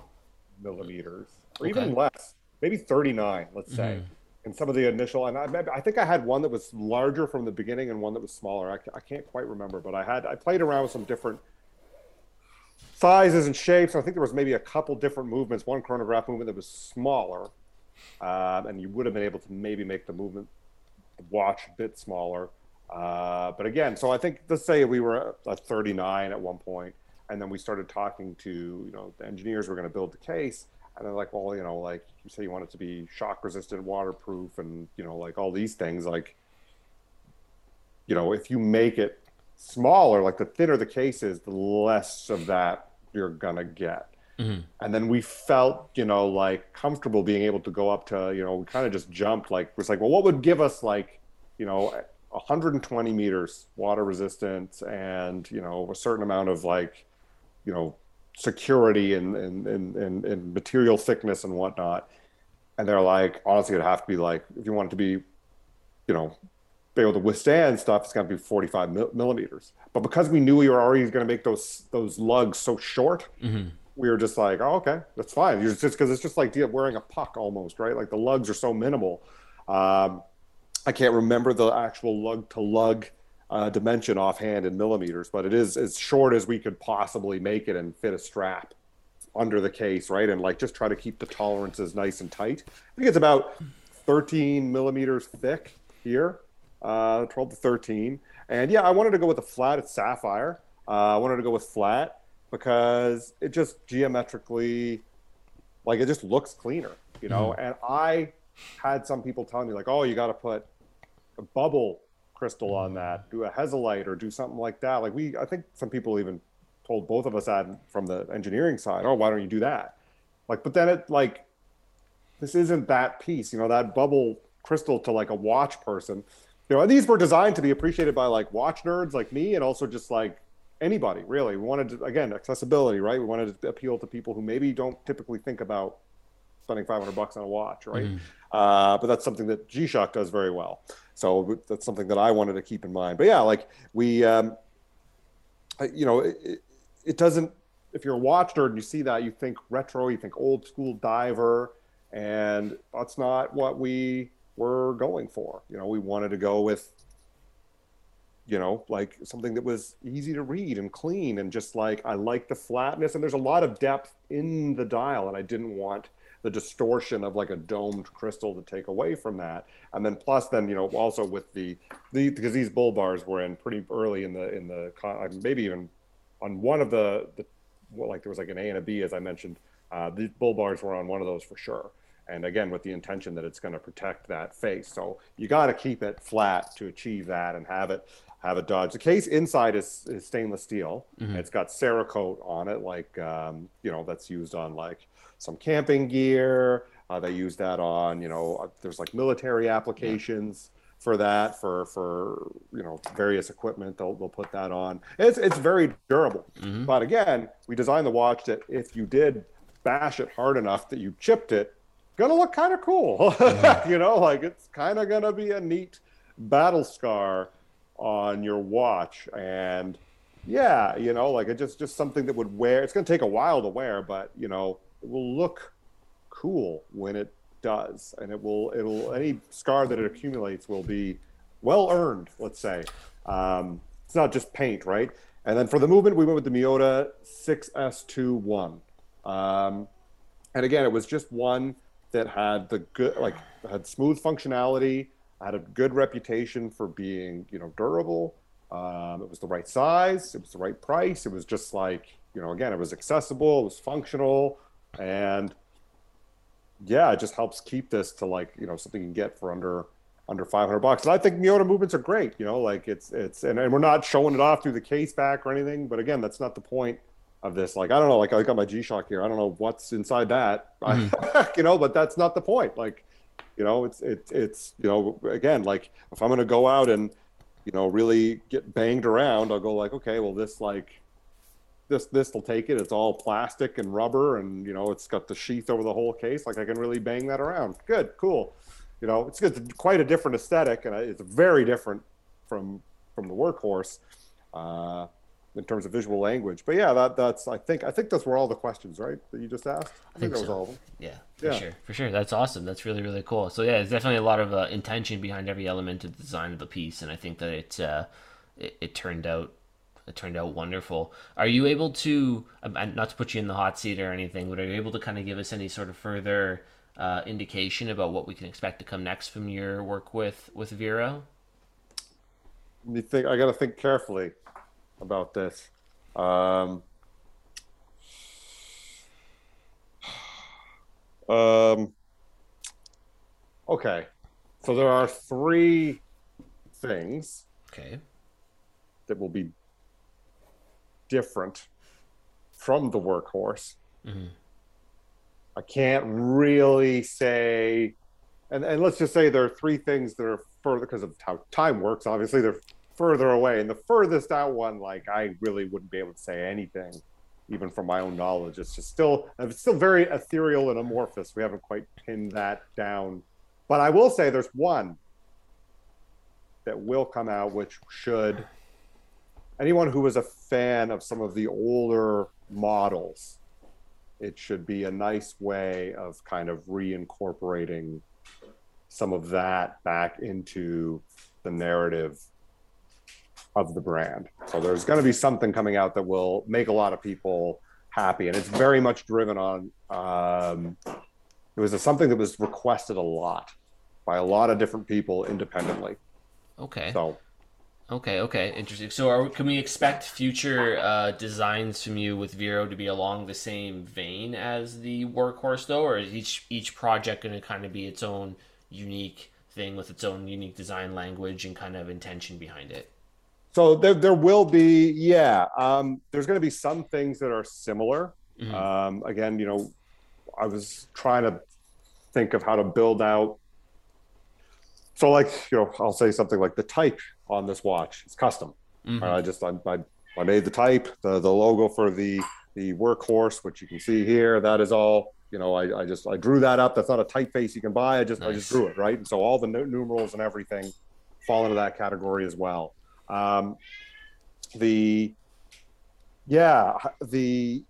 millimeters or okay. even less, maybe 39, let's say. Mm-hmm. And some of the initial, and I, I, think I had one that was larger from the beginning and one that was smaller. I, I can't quite remember, but I had I played around with some different sizes and shapes. I think there was maybe a couple different movements. One chronograph movement that was smaller, um, and you would have been able to maybe make the movement the watch a bit smaller. Uh, but again, so I think let's say we were at 39 at one point, and then we started talking to you know the engineers were going to build the case, and they're like, well, you know, like you say you want it to be shock resistant, waterproof, and you know, like all these things, like you know, if you make it smaller, like the thinner the case is, the less of that you're gonna get. Mm-hmm. And then we felt, you know, like comfortable being able to go up to, you know, we kind of just jumped, like, was like, well, what would give us like, you know, 120 meters water resistance and you know a certain amount of like you know security and and, and, and, and material thickness and whatnot. And they're like honestly it'd have to be like if you want it to be you know be able to withstand stuff it's going to be 45 millimeters. But because we knew we were already going to make those those lugs so short mm-hmm. we were just like oh okay that's fine. You're just because it's just like wearing a puck almost right? Like the lugs are so minimal. Um, I can't remember the actual lug to lug uh, dimension offhand in millimeters, but it is as short as we could possibly make it and fit a strap under the case, right? And like just try to keep the tolerances nice and tight. I think it's about 13 millimeters thick here, uh, 12 to 13. And yeah, I wanted to go with a flat. It's sapphire. Uh, I wanted to go with flat because it just geometrically, like it just looks cleaner, you know. Mm. And I had some people telling me like, oh, you got to put a bubble crystal on that, do a Hesalite or do something like that. Like we, I think some people even told both of us that from the engineering side, oh, why don't you do that? Like, but then it like, this isn't that piece, you know, that bubble crystal to like a watch person. You know, these were designed to be appreciated by like watch nerds like me and also just like anybody really. We wanted to, again, accessibility, right? We wanted to appeal to people who maybe don't typically think about spending 500 bucks on a watch, right? Mm. Uh, but that's something that G-Shock does very well. So that's something that I wanted to keep in mind. But yeah, like we, um, you know, it, it doesn't. If you're a watch nerd and you see that, you think retro, you think old school diver, and that's not what we were going for. You know, we wanted to go with you know, like something that was easy to read and clean and just like I like the flatness and there's a lot of depth in the dial and I didn't want the distortion of like a domed crystal to take away from that. And then plus then, you know, also with the, the because these bull bars were in pretty early in the, in the, maybe even on one of the, the well, like there was like an A and a B, as I mentioned, uh, the bull bars were on one of those for sure. And again, with the intention that it's going to protect that face. So you got to keep it flat to achieve that and have it have it dodge. The case inside is, is stainless steel. Mm-hmm. It's got Cerakote on it, like um, you know that's used on like some camping gear. Uh, they use that on, you know, uh, there's like military applications yeah. for that, for for you know various equipment. They'll they'll put that on. It's it's very durable. Mm-hmm. But again, we designed the watch that if you did bash it hard enough that you chipped it, gonna look kind of cool. Yeah. you know, like it's kind of gonna be a neat battle scar on your watch and yeah you know like it just just something that would wear it's going to take a while to wear but you know it will look cool when it does, and it will it'll any scar that it accumulates will be well earned. Let's say um, it's not just paint, right? And then for the movement, we went with the Miyota 6S21. Um, and again, it was just one that had the good, like, had smooth functionality, had a good reputation for being, you know, durable. Um, it was the right size, it was the right price. It was just like, you know, again, it was accessible, it was functional, and yeah, it just helps keep this to like you know something you can get for under under 500 bucks. And I think Miyota movements are great. You know, like it's it's and, and we're not showing it off through the case back or anything. But again, that's not the point of this. Like I don't know. Like I got my G Shock here. I don't know what's inside that. Mm-hmm. you know, but that's not the point. Like you know, it's it's it's you know again like if I'm gonna go out and you know really get banged around, I'll go like okay, well this like this this will take it. It's all plastic and rubber, and you know it's got the sheath over the whole case. Like I can really bang that around. Good, cool you know, it's, it's quite a different aesthetic, and it's very different from from the workhorse uh, in terms of visual language. But yeah, that that's I think I think those were all the questions, right? That you just asked. I, I think, think, that so. was all of them. Yeah, for yeah. sure, for sure. That's awesome. That's really really cool. So yeah, there's definitely a lot of uh, intention behind every element of the design of the piece, and I think that it uh, it, it turned out it turned out wonderful. Are you able to, not to put you in the hot seat or anything, but are you able to kind of give us any sort of further uh, indication about what we can expect to come next from your work with with Vero? You think I got to think carefully about this. Um, um, okay, so there are three things. Okay. That will be different from the workhorse. Mm-hmm. I can't really say, and, and let's just say there are three things that are further because of how time works. Obviously, they're further away, and the furthest out one, like I really wouldn't be able to say anything, even from my own knowledge. It's just still, it's still very ethereal and amorphous. We haven't quite pinned that down, but I will say there's one that will come out, which should anyone who was a fan of some of the older models it should be a nice way of kind of reincorporating some of that back into the narrative of the brand. So there's going to be something coming out that will make a lot of people happy, and it's very much driven on. Um, it was a, something that was requested a lot by a lot of different people independently. Okay. So Okay, okay, interesting. So, are, can we expect future uh, designs from you with Vero to be along the same vein as the workhorse, though, or is each each project going to kind of be its own unique thing with its own unique design language and kind of intention behind it? So there, there will be, yeah. Um, there's going to be some things that are similar. Mm-hmm. Um, again, you know, I was trying to think of how to build out. So, like, you know, I'll say something like the type on this watch. It's custom. Mm-hmm. I just I, I, I made the type, the the logo for the the workhorse, which you can see here. That is all. You know, I, I just I drew that up. That's not a typeface you can buy. I just nice. I just drew it right. And so all the numerals and everything fall into that category as well. Um, the yeah the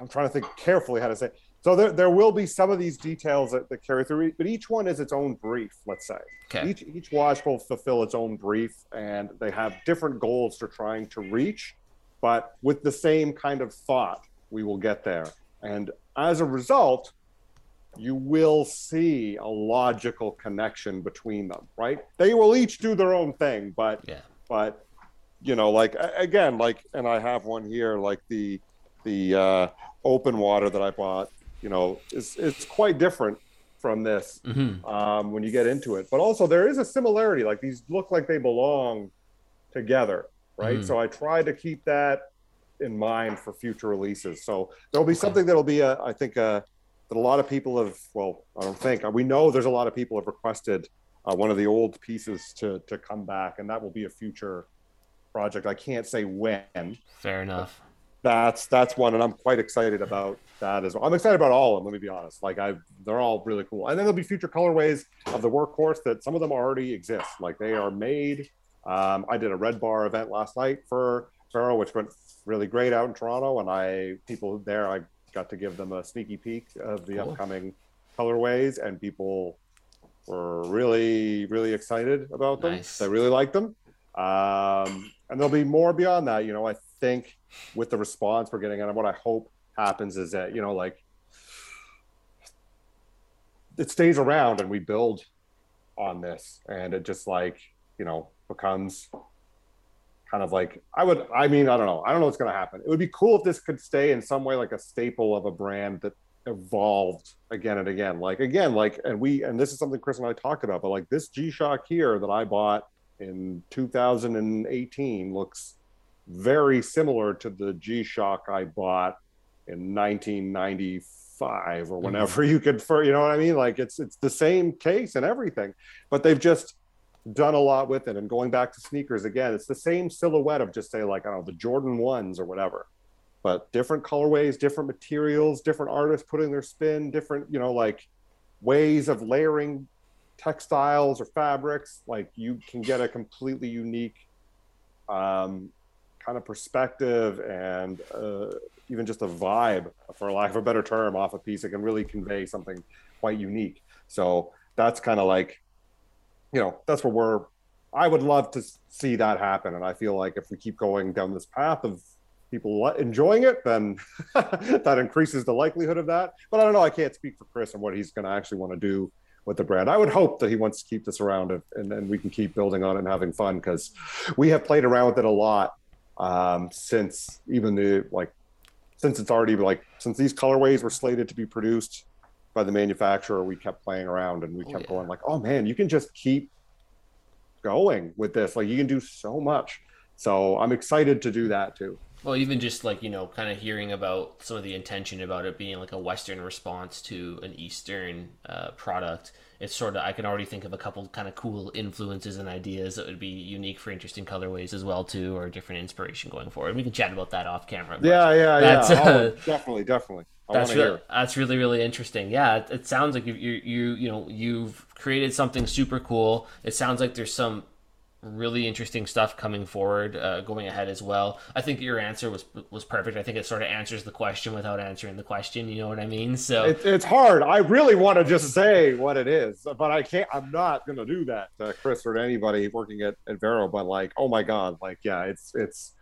I'm trying to think carefully how to say. So there, there will be some of these details that, that carry through, but each one is its own brief, let's say. Okay. Each, each watch will fulfill its own brief, and they have different goals they're trying to reach, but with the same kind of thought, we will get there. And as a result, you will see a logical connection between them, right? They will each do their own thing, but yeah. but you know, like again, like, and I have one here, like the the uh, open water that I bought you know, it's it's quite different from this mm-hmm. um, when you get into it. But also there is a similarity. Like these look like they belong together, right? Mm-hmm. So I try to keep that in mind for future releases. So there'll be something that'll be a, I think a, that a lot of people have. Well, I don't think we know there's a lot of people have requested uh, one of the old pieces to to come back, and that will be a future project. I can't say when. Fair enough. That's that's one, and I'm quite excited about that as well. I'm excited about all of them. Let me be honest. Like I, they're all really cool. And then there'll be future colorways of the workhorse that some of them already exist. Like they are made. Um, I did a RedBar event last night for Vero, which went really great out in Toronto, and I people there I got to give them a sneaky peek of the cool. upcoming colorways, and people were really really excited about them. Nice. They really liked them. Um, and there'll be more beyond that. You know, I think with the response we're getting and what I hope happens is that you know like it stays around and we build on this. And it just like you know becomes kind of like i would i mean i don't know. I don't know what's going to happen. It would be cool if this could stay in some way like a staple of a brand that evolved again and again. Like again, like and we and this is something Chris and I talked about, but like this G Shock here that I bought in 2018 looks very similar to the G Shock I bought in 1995 or whenever mm-hmm. you could for you know what I mean? Like it's it's the same case and everything but they've just done a lot with it. And going back to sneakers again it's the same silhouette of just say like I don't know the Jordan 1s or whatever but different colorways different materials different artists putting their spin different you know like ways of layering textiles or fabrics. Like you can get a completely unique um, kind of perspective and uh, even just a vibe, for lack of a better term, off a piece. It can really convey something quite unique. So that's kind of like, you know, that's where we're. I would love to see that happen, and I feel like if we keep going down this path of people enjoying it, then that increases the likelihood of that. But I don't know. I can't speak for Chris and what he's going to actually want to do with the brand. I would hope that he wants to keep this around and, and we can keep building on it and having fun because we have played around with it a lot um, since even the like since it's already like since these colorways were slated to be produced by the manufacturer we kept playing around and we oh, kept oh, yeah. going like oh man you can just keep going with this. Like you can do so much. So i'm excited to do that too. Well, even just like you know, kind of hearing about some of the intention about it being like a Western response to an Eastern uh, product, it's sort of I can already think of a couple kind of cool influences and ideas that would be unique for interesting colorways as well too, or different inspiration going forward. We can chat about that off camera. Yeah, yeah, that's, yeah. Uh, oh, definitely, definitely. I that's really, that's really really interesting. Yeah, it, it sounds like you you you you know you've created something super cool. It sounds like there's some really interesting stuff coming forward, uh, going ahead as well. I think your answer was was perfect. I think it sort of answers the question without answering the question. You know what I mean? So it, it's hard. I really want to just say what it is, but I can't. I'm not going to do that to Chris or to anybody working at, at Vero. But like, oh my god, like yeah, it's it's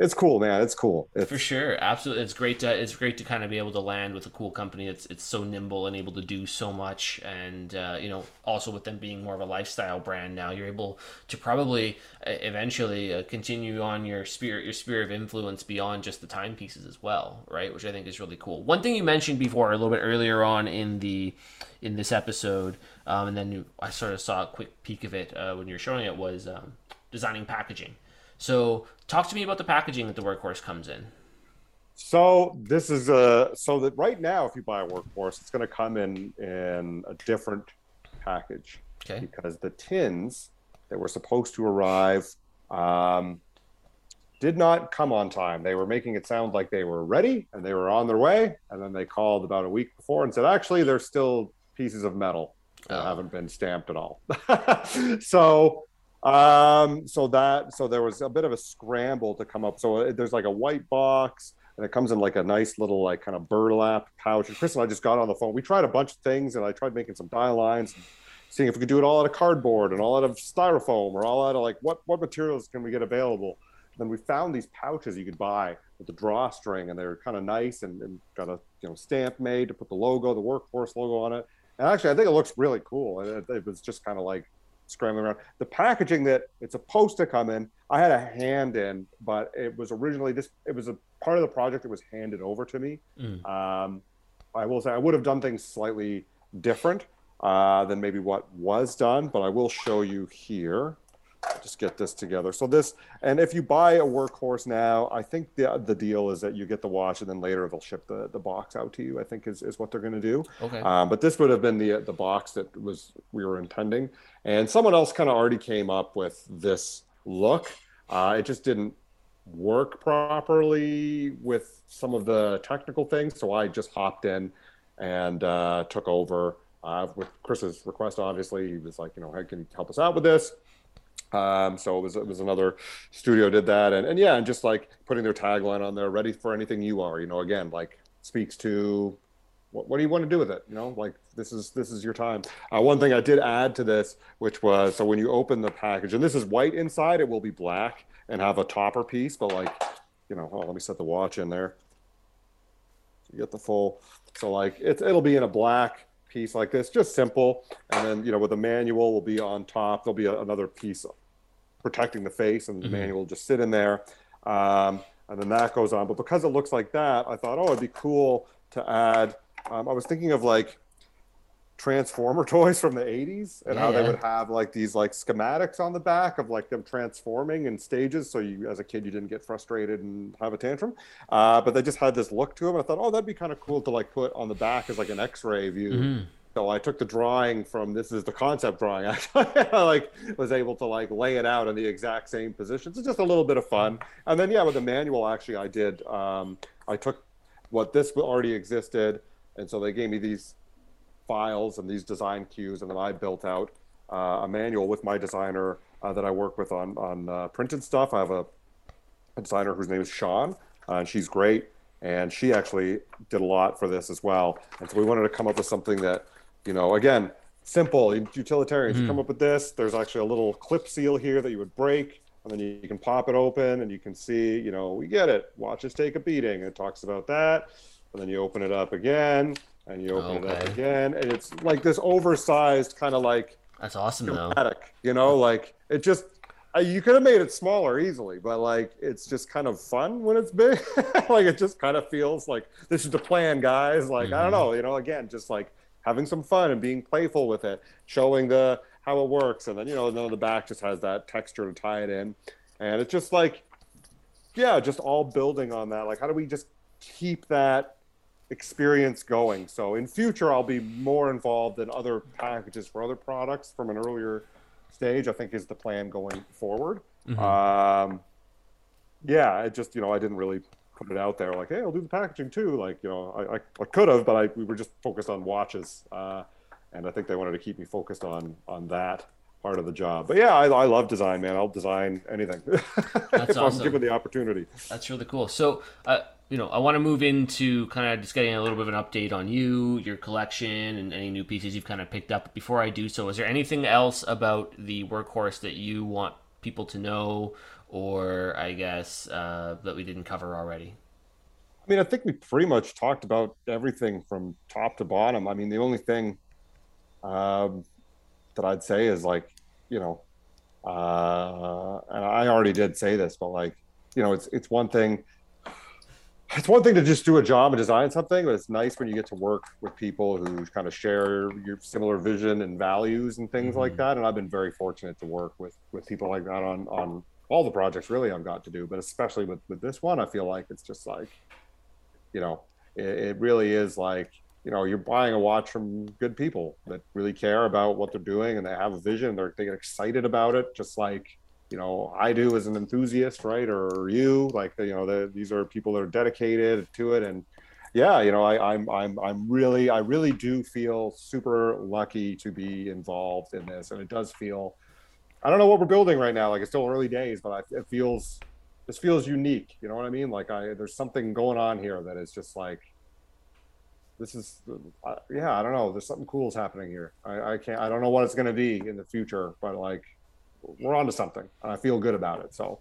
it's cool, man. It's cool. It's... For sure, absolutely. It's great to it's great to kind of be able to land with a cool company that's it's so nimble and able to do so much, and uh, you know, also with them being more of a lifestyle brand now, you're able to probably uh, eventually uh, continue on your spirit your sphere of influence beyond just the timepieces as well, right? Which I think is really cool. One thing you mentioned before a little bit earlier on in the in this episode, um, and then I sort of saw a quick peek of it uh, when you were showing it was um, designing packaging. So talk to me about the packaging that the workhorse comes in. So this is a so that right now, if you buy a workhorse, it's going to come in in a different package. Okay. Because the tins that were supposed to arrive um, did not come on time. They were making it sound like they were ready and they were on their way, and then they called about a week before and said, actually, they're still pieces of metal that oh. haven't been stamped at all. so um, so that so there was a bit of a scramble to come up. So uh, there's like a white box, and it comes in like a nice little like kind of burlap pouch. And Chris and I just got on the phone. We tried a bunch of things, and I tried making some die lines, seeing if we could do it all out of cardboard and all out of styrofoam or all out of like what what materials can we get available. And then we found these pouches you could buy with the drawstring, and they're kind of nice and, and got a you know stamp made to put the logo, the workhorse logo on it. And actually, I think it looks really cool. It, it was just kind of like scrambling around. The packaging that it's supposed to come in, I had a hand in, but it was originally this. It was a part of the project that was handed over to me. Mm. Um, I will say I would have done things slightly different uh, than maybe what was done, but I will show you here just get this together. So this, and if you buy a workhorse now, I think the the deal is that you get the watch, and then later they'll ship the, the box out to you. I think is, is what they're going to do. Okay. Um, but this would have been the the box that was we were intending, and someone else kind of already came up with this look. Uh, it just didn't work properly with some of the technical things, so I just hopped in and uh, took over. Uh, with Chris's request, obviously, he was like, you know, hey, can you help us out with this? Um, so it was it was another studio did that, and and yeah, and just like putting their tagline on there, ready for anything you are. You know, again, like speaks to what, what do you want to do with it? You know, like this is this is your time. Uh, one thing I did add to this, which was so when you open the package, and this is white inside, it will be black and have a topper piece, but like you know, oh, let me set the watch in there. you get the full. So like it, it'll be in a black piece like this, just simple. And then, you know, with the manual will be on top. There'll be a, another piece protecting the face, and the mm-hmm. manual just sit in there. Um, and then that goes on. But because it looks like that, I thought, oh, it'd be cool to add um, I was thinking of like Transformer toys from the 80s and Yeah, how they yeah. would have like these like schematics on the back of like them transforming in stages. So you, as a kid, you didn't get frustrated and have a tantrum. Uh, but they just had this look to them. I thought, oh, that'd be kind of cool to like put on the back as like an X-ray view. Mhm. So I took the drawing from this is the concept drawing. I like was able to like lay it out in the exact same positions. It's just a little bit of fun. And then yeah, with the manual, actually, I did. Um, I took what this already existed, and so they gave me these files and these design cues, and then I built out uh, a manual with my designer uh, that I work with on on uh, printed stuff. I have a, a designer whose name is Sean, uh, and she's great, and she actually did a lot for this as well. And so we wanted to come up with something that, you know, again, simple, utilitarian. You hmm. come up with this. There's actually a little clip seal here that you would break. And then you, you can pop it open and you can see, you know, we get it. Watches take a beating. It talks about that. And then you open it up again and you open it up again. And it's like this oversized kind of like That's awesome though. you know, like it just, you could have made it smaller easily, but like it's just kind of fun when it's big. like it just kind of feels like this is the plan, guys. Like, I don't hmm. know, you know, again, just like having some fun and being playful with it, showing the how it works. And then, you know, then on the back just has that texture to tie it in. And it's just like, yeah, just all building on that. Like, how do we just keep that experience going? So in future, I'll be more involved in other packages for other products from an earlier stage. I think is the plan going forward. Um, yeah, it just you know I didn't really put it out there like, hey, I'll do the packaging too. Like you know I I, I could have, but I we were just focused on watches, uh, and I think they wanted to keep me focused on on that part of the job. But yeah, I, I love design, man. I'll design anything That's if awesome. I'm given the opportunity. That's really cool. So, uh, you know, I want to move into kind of just getting a little bit of an update on you, your collection, and any new pieces you've kind of picked up. But before I do so, is there anything else about the workhorse that you want people to know, or I guess uh, that we didn't cover already? I mean, I think we pretty much talked about everything from top to bottom. I mean, the only thing um, that I'd say is like, you know, uh, and I already did say this, but like, you know, it's it's one thing. It's one thing to just do a job and design something, but it's nice when you get to work with people who kind of share your similar vision and values and things like Mhm. that. And I've been very fortunate to work with with people like that on on all the projects really I've got to do, but especially with with this one, I feel like it's just like you know, it, it really is like, you know, you're buying a watch from good people that really care about what they're doing and they have a vision. They're they get excited about it, just like you know I do as an enthusiast, right? Or you, like you know, the, these are people that are dedicated to it, and yeah, you know, I, I'm I'm I'm really I really do feel super lucky to be involved in this, and it does feel. I don't know what we're building right now. Like it's still early days, but I, it feels this feels unique. You know what I mean? Like I there's something going on here that is just like this is uh, yeah I don't know. There's something cool is happening here. I, I can't I don't know what it's gonna be in the future, but like we're onto something, and I feel good about it. So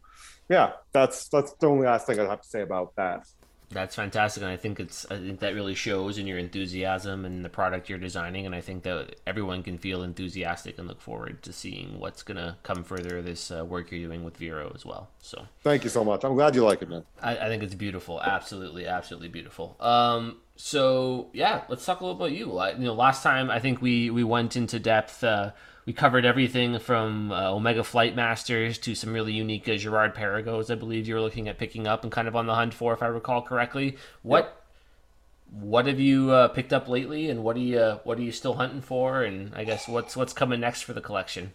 yeah, that's that's the only last thing I have to say about that. That's fantastic, and I think it's I think that really shows in your enthusiasm and the product you're designing, and I think that everyone can feel enthusiastic and look forward to seeing what's gonna come further this uh, work you're doing with Vero as well. So. Thank you so much. I'm glad you like it, man. I, I think it's beautiful. Absolutely, absolutely beautiful. Um, so yeah, let's talk a little about you. I, you know, last time I think we we went into depth. Uh, we covered everything from uh, Omega Flight Masters to some really unique uh, Girard-Perregaux. I believe you were looking at picking up and kind of on the hunt for, if I recall correctly. What what have you uh, picked up lately, and what are you uh, what are you still hunting for? And I guess what's what's coming next for the collection?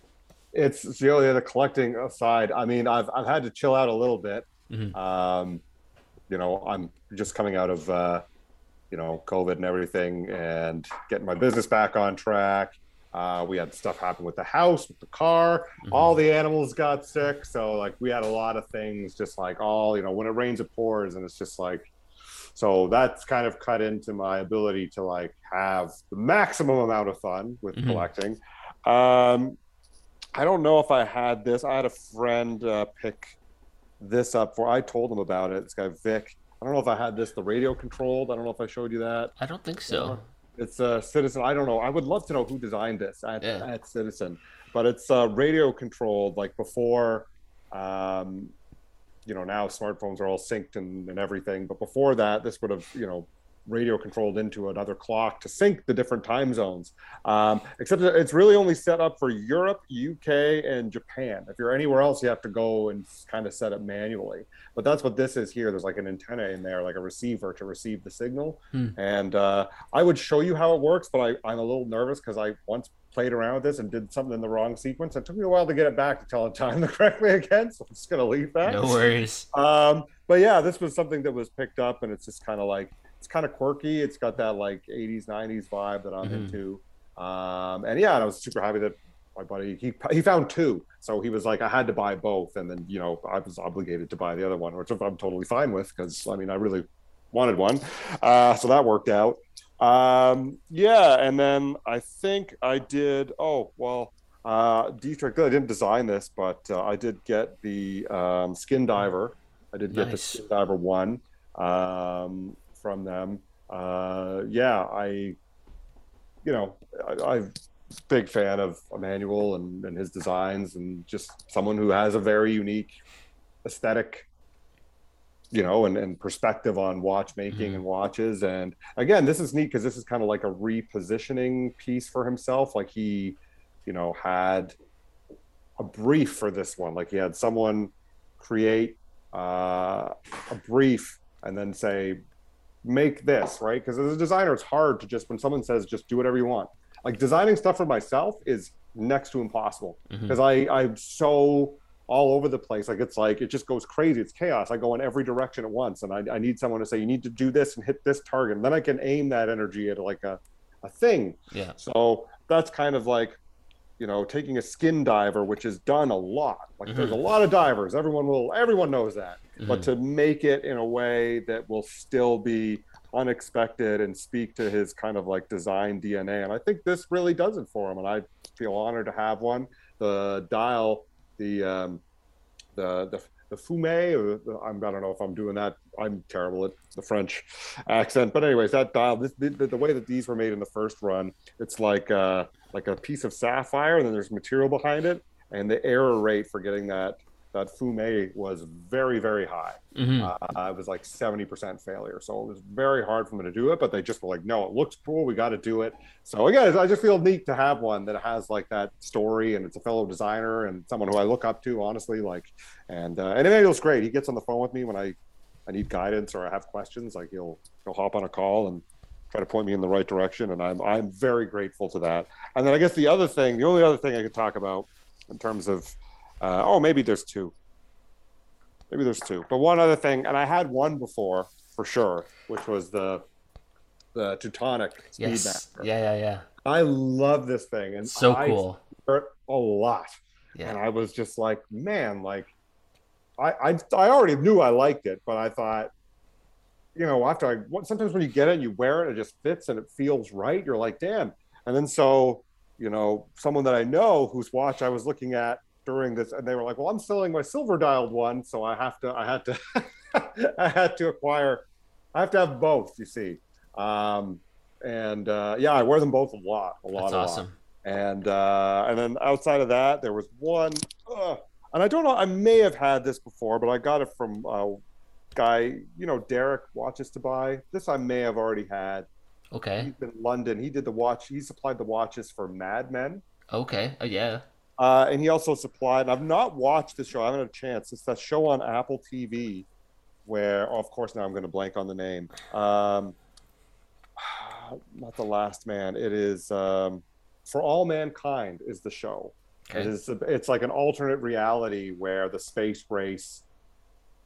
it's it's the only the collecting aside. I mean, I've I've had to chill out a little bit. Mhm. Um, you know, I'm just coming out of uh, you know COVID and everything, and getting my business back on track. Uh, we had stuff happen with the house, with the car. All the animals got sick, so like we had a lot of things. Just like all you know, when it rains, it pours, and it's just like. So that's kind of cut into my ability to like have the maximum amount of fun with Mhm. collecting. Um, I don't know if I had this. I had a friend uh, pick this up for. I told him about it. This guy Vic. I don't know if I had this. The radio controlled. I don't know if I showed you that. I don't think so. It's a Citizen. I don't know. I would love to know who designed this at, Yeah. at Citizen, but it's uh, radio controlled. Like before, um, you know, now smartphones are all synced and, and everything. But before that, this would have, you know, radio controlled into another clock to sync the different time zones. Um, except that it's really only set up for Europe, UK, and Japan. If you're anywhere else, you have to go and kind of set it manually. But that's what this is here. There's like an antenna in there, like a receiver to receive the signal. Hmm. And uh, I would show you how it works, but I, I'm a little nervous because I once played around with this and did something in the wrong sequence. It took me a while to get it back to tell it time the correct again. So I'm just gonna leave that. No worries. Um, but yeah, this was something that was picked up, and it's just kind of like it's kind of quirky. It's got that like '80s, '90s vibe that I'm Mhm. into. Um, and yeah, and I was super happy that my buddy he he found two, so he was like, I had to buy both, and then you know I was obligated to buy the other one, which I'm totally fine with because I mean I really wanted one, uh, so that worked out. Um, yeah, and then I think I did. Oh well, uh, Dietrich. I didn't design this, but uh, I did get the um, Skin Diver. I did get the Skin Diver one um, from them. Uh, yeah, I, you know, I, I'm a big fan of Emmanuel and, and his designs, and just someone who has a very unique aesthetic you know, and, and perspective on watchmaking Mhm. and watches. And again, this is neat because this is kind of like a repositioning piece for himself. Like he, you know, had a brief for this one. Like he had someone create uh, a brief and then say, make this, right? Because as a designer, it's hard to just, when someone says, just do whatever you want. Like designing stuff for myself is next to impossible mm-hmm. because I I'm so all over the place. Like it's like it just goes crazy. It's chaos. I go in every direction at once, and I, I need someone to say you need to do this and hit this target, and then I can aim that energy at like a a thing. Yeah. So that's kind of like you know taking a skin diver, which is done a lot. Like there's a lot of divers. Everyone will everyone knows that, but Mhm. to make it in a way that will still be unexpected and speak to his kind of like design DNA. And I think this really does it for him. And I feel honored to have one. The dial, the um, the the the fume. I'm, I don't know if I'm doing that. I'm terrible at the French accent. But anyways, that dial, this, the, the way that these were made in the first run, it's like uh, like a piece of sapphire, and then there's material behind it, and the error rate for getting that that fume was very very high. Mhm. Uh, it was like 70% failure. So it was very hard for me to do it, but they just were like, no, it looks cool. We got to do it. So again, I just feel neat to have one that has like that story and it's a fellow designer and someone who I look up to, honestly. Like, and, uh, and Emmanuel's great. He gets on the phone with me when I, I need guidance or I have questions. Like he'll, he'll hop on a call and try to point me in the right direction. And I'm, I'm very grateful to that. And then I guess the other thing, the only other thing I could talk about in terms of, uh, oh, maybe there's two maybe there's two but one other thing and i had one before for sure which was the the teutonic Yes. speedmaster Yeah, yeah, yeah. i love this thing and So I cool. a lot yeah. and i was just like man like I, I i already knew i liked it but i thought you know after i sometimes when you get it and you wear it it just fits and it feels right you're like damn and then so you know someone that i know whose watch i was looking at during this and they were like well i'm selling my silver dialed one so i have to i had to i had to acquire i have to have both you see um and uh yeah i wear them both a lot a lot That's a lot awesome. and uh, and then outside of that, there was one, uh, and I don't know. I may have had this before, but I got it from a guy, you know, Derek watches to buy. This I may have already had. Okay. He's in London. He did the watch. He supplied the watches for Mad Men, Okay. Oh, yeah. uh, and he also supplied. I've not watched the show. I haven't had a chance. It's that show on Apple TV, where oh, of course now I'm going to blank on the name. Um, not the Last Man. It is um, For All Mankind is the show. Okay. is, it's like an alternate reality where the space race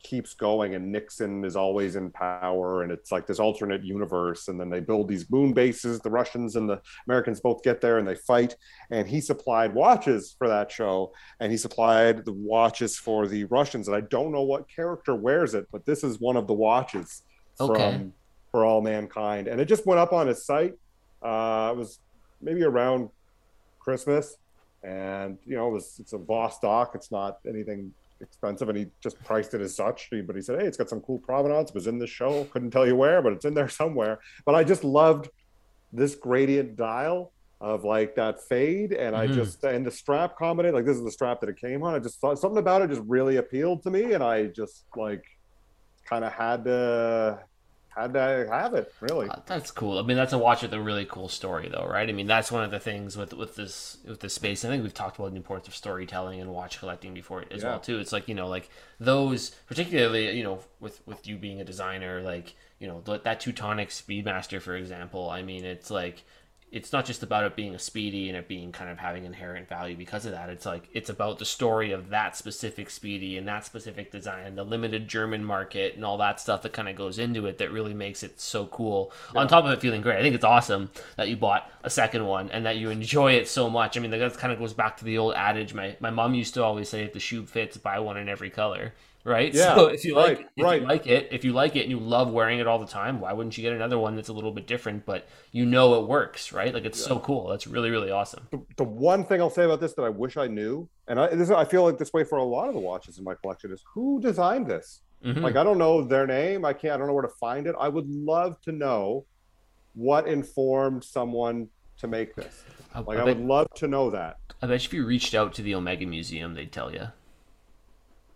keeps going and Nixon is always in power and it's like this alternate universe and then they build these moon bases the Russians and the Americans both get there and they fight. And he supplied watches for that show and he supplied the watches for the Russians and I don't know what character wears it but this is one of the watches from Okay. for all mankind. And it just went up on his site uh it was maybe around Christmas. And you know it was it's a Vostok it's not anything expensive and he just priced it as such. But he said hey it's got some cool provenance. It was in the show. Couldn't tell you where but it's in there somewhere. But i just loved this gradient dial of like that fade and i Mhm. just and the strap combination like this is the strap that it came on. I just thought something about it just really appealed to me and i just like kind of had to had to have it. Really, Uh, that's cool. I mean, that's a watch with a really cool story, though, right? I mean, that's one of the things with with this with this space. I think we've talked about the importance of storytelling and watch collecting before as Yeah. well too. It's like you know, like those particularly, you know, with with you being a designer, like you know, th- that Teutonic Speedmaster, for example. I mean, it's like it's not just about it being a speedy and it being kind of having inherent value because of that. It's like it's about the story of that specific speedy and that specific design, and the limited German market and all that stuff that kind of goes into it that really makes it so cool. On top of it feeling great, I think it's awesome that you bought a second one and that you enjoy it so much. I mean, that kind of goes back to the old adage. My my mom used to always say, "If the shoe fits, buy one in every color." Right. Yeah, so if you like, right, if right. you like it, if you like it and you love wearing it all the time, why wouldn't you get another one that's a little bit different, but you know it works, right? Like it's so cool. That's really really awesome. the, the one thing I'll say about this that I wish I knew, and I this, I feel like this way for a lot of the watches in my collection is who designed this. Mhm. Like I don't know their name. I can't. I don't know where to find it. I would love to know what informed someone to make this. I, Like I I bet, would love to know that. I bet if you reached out to the Omega Museum, they'd tell you.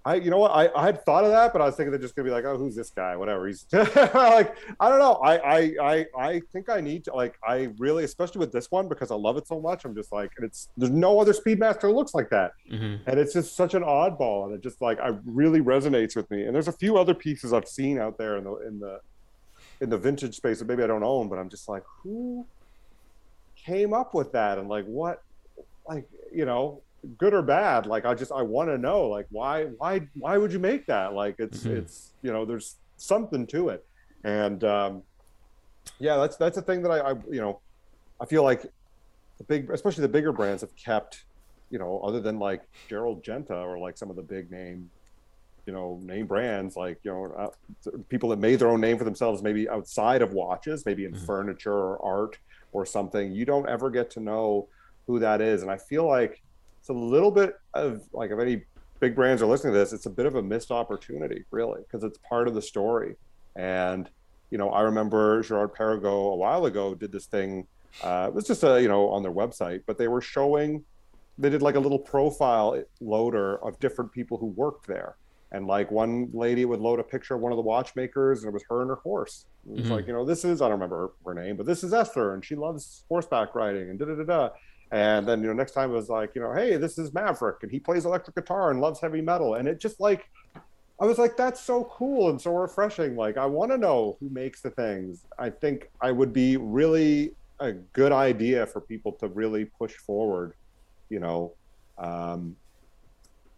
I, you know what? I, I had thought of that, but I was thinking they're just gonna be like, oh, who's this guy? Whatever. He's like, I don't know. I, I, I, I think I need to like, I really, especially with this one because I love it so much. I'm just like, and it's there's no other Speedmaster looks like that, hmm and it's just such an oddball, and it just like, I really resonates with me. And there's a few other pieces I've seen out there in the in the in the vintage space that maybe I don't own, but I'm just like, who came up with that, and like what, like you know, good or bad like i just i want to know like why why why would you make that like it's Mhm. it's you know there's something to it and um yeah that's that's a thing that I, I you know i feel like the big especially the bigger brands have kept you know other than like gerald genta or like some of the big name you know name brands like you know uh, people that made their own name for themselves maybe outside of watches maybe in Mhm. furniture or art or something you don't ever get to know who that is and i feel like it's a little bit of like if any big brands are listening to this it's a bit of a missed opportunity really because it's part of the story. And you know i remember Girard-Perregaux a while ago did this thing uh, it was just a you know on their website but they were showing they did like a little profile loader of different people who worked there. And like one lady would load a picture of one of the watchmakers and it was her and her horse. It was Mhm. like you know this is i don't remember her, her name but this is esther and she loves horseback riding and da da da da and then you know next time it was like you know hey this is maverick and he plays electric guitar and loves heavy metal. And it just like i was like that's so cool and so refreshing. Like i want to know who makes the things. I think i would be really a good idea for people to really push forward you know um,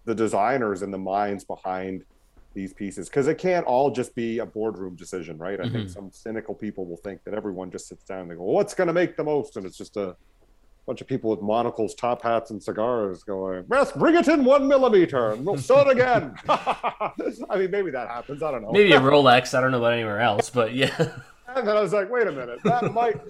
the designers and the minds behind these pieces. Because it can't all just be a boardroom decision right? I think Mhm. some cynical people will think that everyone just sits down and they go well, what's going to make the most? And it's just a bunch of people with monocles top hats and cigars going best bring it in one millimeter and we'll sell it again. I mean maybe that happens. I don't know. Maybe a Rolex. I don't know about anywhere else, but yeah, and then i was like wait a minute. That might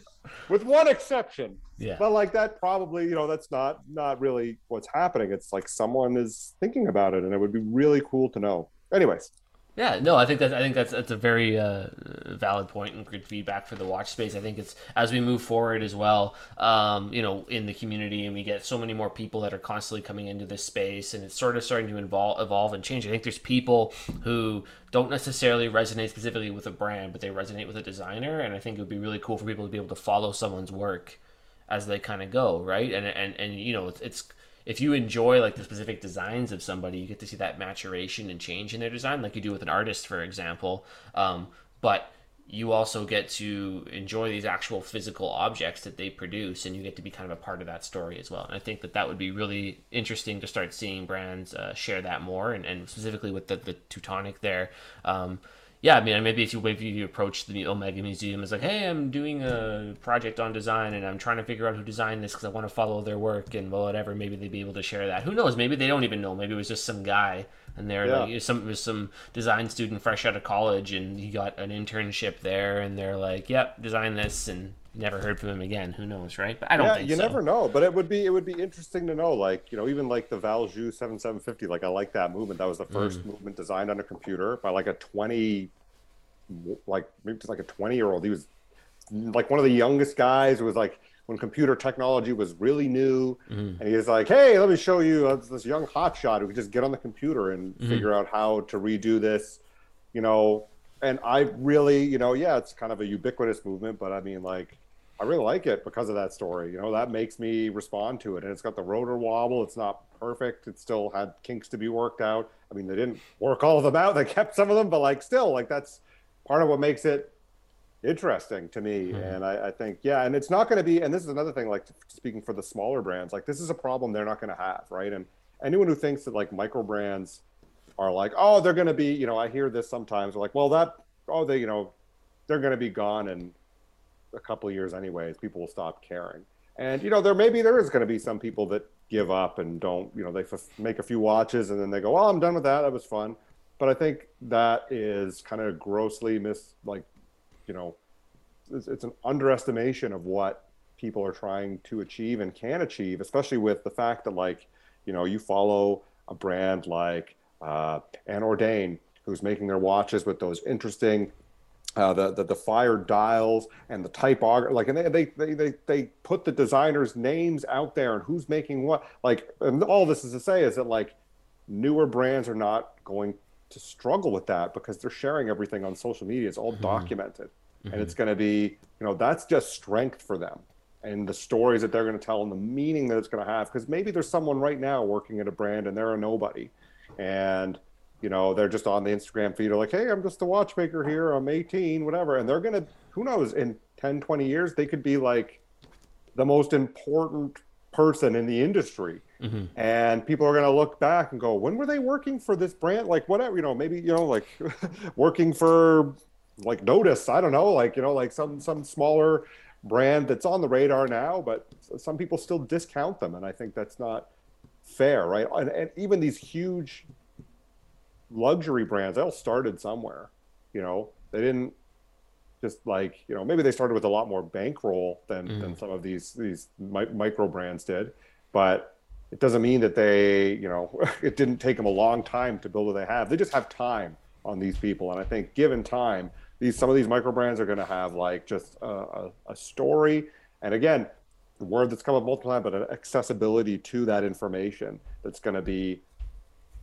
with one exception. Yeah. but like that probably you know that's not not really what's happening. It's like someone is thinking about it and it would be really cool to know. Anyways Yeah, no, I think that I think that's that's a very uh, valid point and good feedback for the watch space. I think it's as we move forward as well, um, you know, in the community, and we get so many more people that are constantly coming into this space, and it's sort of starting to evolve, evolve and change. I think there's people who don't necessarily resonate specifically with a brand, but they resonate with a designer, and I think it would be really cool for people to be able to follow someone's work as they kind of go, right? And and and you know, it's, it's if you enjoy like the specific designs of somebody, you get to see that maturation and change in their design, like you do with an artist, for example. Um, but you also get to enjoy these actual physical objects that they produce, and you get to be kind of a part of that story as well. And I think that that would be really interesting to start seeing brands uh, share that more, and, and specifically with the, the Teutonic there. Um, yeah, I mean, maybe if you maybe you approach the Omega Museum as like, hey, I'm doing a project on design and I'm trying to figure out who designed this because I want to follow their work and whatever. Maybe they'd be able to share that. Who knows? Maybe they don't even know. Maybe it was just some guy and they're Yeah. like, some it was some design student fresh out of college and he got an internship there and they're like, yep, design this and never heard from him again. Who knows, right? But I don't yeah think you so. never know but it would be it would be interesting to know like you know even like the valjoux 7750 like i like that movement that was the first Mm. movement designed on a computer by like a 20 like maybe just like a 20 year old he was like one of the youngest guys who was like when computer technology was really new Mhm. and he was like hey let me show you uh, this young hotshot who could just get on the computer and Mhm. figure out how to redo this you know and I really, you know, yeah, it's kind of a ubiquitous movement, but I mean, like, I really like it because of that story. You know, that makes me respond to it. And it's got the rotor wobble. It's not perfect. It still had kinks to be worked out. I mean, they didn't work all of them out. They kept some of them, but like, still, like, that's part of what makes it interesting to me. Mm-hmm. And I, I, think, yeah, and it's not going to be, and this is another thing, like speaking for the smaller brands, like this is a problem they're not going to have, right? And anyone who thinks that like micro brands are like, oh, they're going to be, you know, I hear this sometimes, like, well, that, oh, they, you know, they're going to be gone in a couple of years anyways. People will stop caring. And you know, there maybe there is going to be some people that give up and don't, you know, they f- make a few watches and then they go, "Well, I'm done with that. That was fun." But I think that is kind of grossly mis like you know, it's, it's an underestimation of what people are trying to achieve and can achieve, especially with the fact that like, you know, you follow a brand like uh, Anordain, who's making their watches with those interesting uh, the, the the fire dials and the typography like and they, they they they put the designers names out there and who's making what like and all this is to say is that like newer brands are not going to struggle with that because they're sharing everything on social media it's all mm-hmm. documented mm-hmm. and it's going to be you know that's just strength for them and the stories that they're going to tell and the meaning that it's going to have because maybe there's someone right now working at a brand and they're a nobody and you know they're just on the instagram feed are like hey i'm just a watchmaker here i'm 18 whatever and they're going to who knows in 10 20 years they could be like the most important person in the industry mm-hmm. and people are going to look back and go when were they working for this brand like whatever you know maybe you know like working for like Nodus. I don't know, like you know, like some some smaller brand that's on the radar now, but some people still discount them, and I think that's not fair, right? And, and even these huge luxury brands, they all started somewhere. You know, they didn't just like you know maybe they started with a lot more bankroll than mm. than some of these these mi- micro brands did, but it doesn't mean that they you know it didn't take them a long time to build what they have. They just have time on these people, and I think given time, these some of these micro brands are going to have like just a, a, a, story and again the word that's come up multiple times but an accessibility to that information that's going to be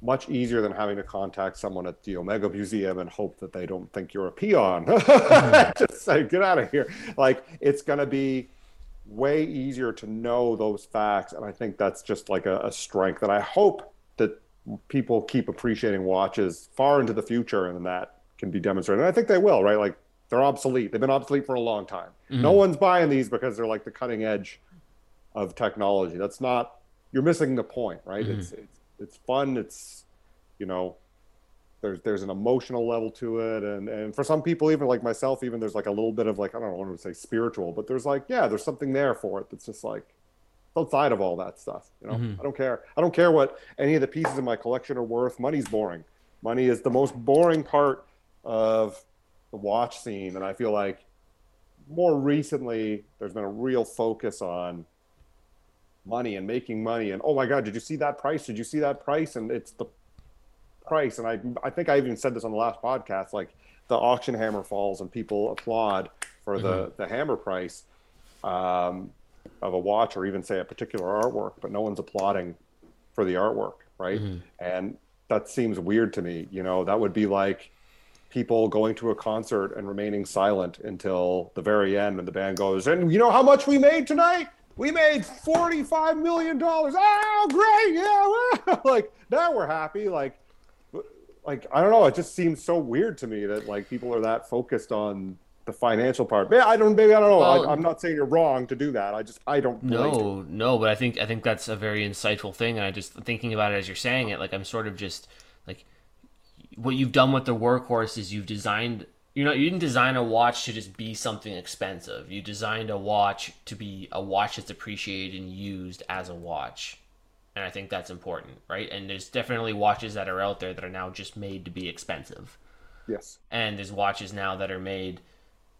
much easier than having to contact someone at the omega museum and hope that they don't think you're a peon mm-hmm. just say get out of here like it's going to be way easier to know those facts and i think that's just like a, a strength and i hope that people keep appreciating watches far into the future and that can be demonstrated. And I think they will, right? Like they're obsolete. They've been obsolete for a long time. Mm-hmm. No one's buying these because they're like the cutting edge of technology. That's not. You're missing the point, right? Mm-hmm. It's it's it's fun. It's you know, there's there's an emotional level to it, and and for some people, even like myself, even there's like a little bit of like I don't know want to say spiritual, but there's like yeah, there's something there for it. That's just like outside of all that stuff. You know, mm-hmm. I don't care. I don't care what any of the pieces in my collection are worth. Money's boring. Money is the most boring part of the watch scene, and I feel like more recently there's been a real focus on money and making money and oh my god did you see that price? Did you see that price? And it's the price. And i i think i even said this on the last podcast like the auction hammer falls and people applaud for the mm-hmm. the hammer price um, of a watch or even say a particular artwork but no one's applauding for the artwork right? Mm-hmm. and that seems weird to me you know? That would be like people going to a concert and remaining silent until the very end and the band goes and you know how much we made tonight we made 45 million dollars. Oh great yeah like now we're happy like like i don't know it just seems so weird to me that like people are that focused on the financial part. Yeah i don't maybe i don't know. Well, I, am not saying you're wrong to do that. I just i don't no no but i think i think that's a very insightful thing and i just thinking about it as you're saying it like i'm sort of just like what you've done with the workhorse is you've designed you know you didn't design a watch to just be something expensive. You designed a watch to be a watch that's appreciated and used as a watch. And i think that's important right? And there's definitely watches that are out there that are now just made to be expensive. Yes. And there's watches now that are made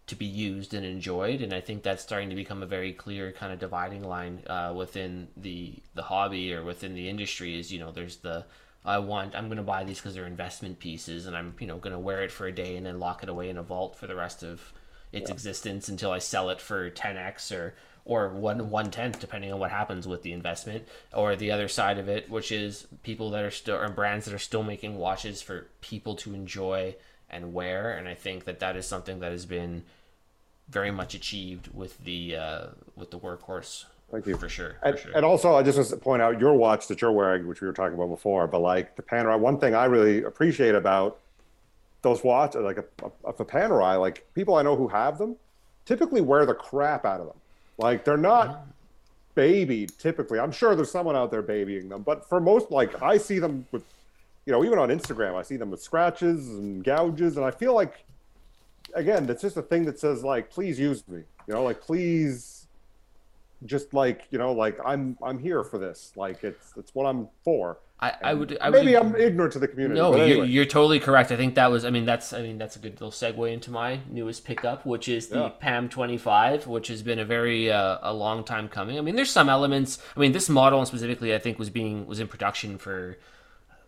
to be used and enjoyed. And i think that's starting to become a very clear kind of dividing line uh, within the the hobby or within the industry is you know there's the I want I'm going to buy these because they're investment pieces and I'm you know going to wear it for a day and then lock it away in a vault for the rest of its yeah. existence until I sell it for 10x or or one one tenth depending on what happens with the investment or the other side of it which is people that are still or brands that are still making watches for people to enjoy and wear, and I think that that is something that has been very much achieved with the uh, with the workhorse. Thank you for sure. And, for sure. and also, I just want to point out your watch that you're wearing, which we were talking about before. But like the Panerai, one thing I really appreciate about those watches, like a, a, a Panerai, like people I know who have them, typically wear the crap out of them. Like they're not babied typically. I'm sure there's someone out there babying them, but for most, like I see them with, you know, even on Instagram, I see them with scratches and gouges, and I feel like, again, that's just a thing that says like, please use me, you know, like please, just like you know, like I'm I'm here for this, like it's it's what I'm for. I, I would. I maybe would, I'm ignorant to the community. No, anyway. you're, you're totally correct. I think that was. I mean, that's. I mean, that's a good little segue into my newest pickup, which is the Yeah. PAM 25, which has been a very uh, a long time coming. I mean, there's some elements. I mean, this model specifically, I think, was being was in production for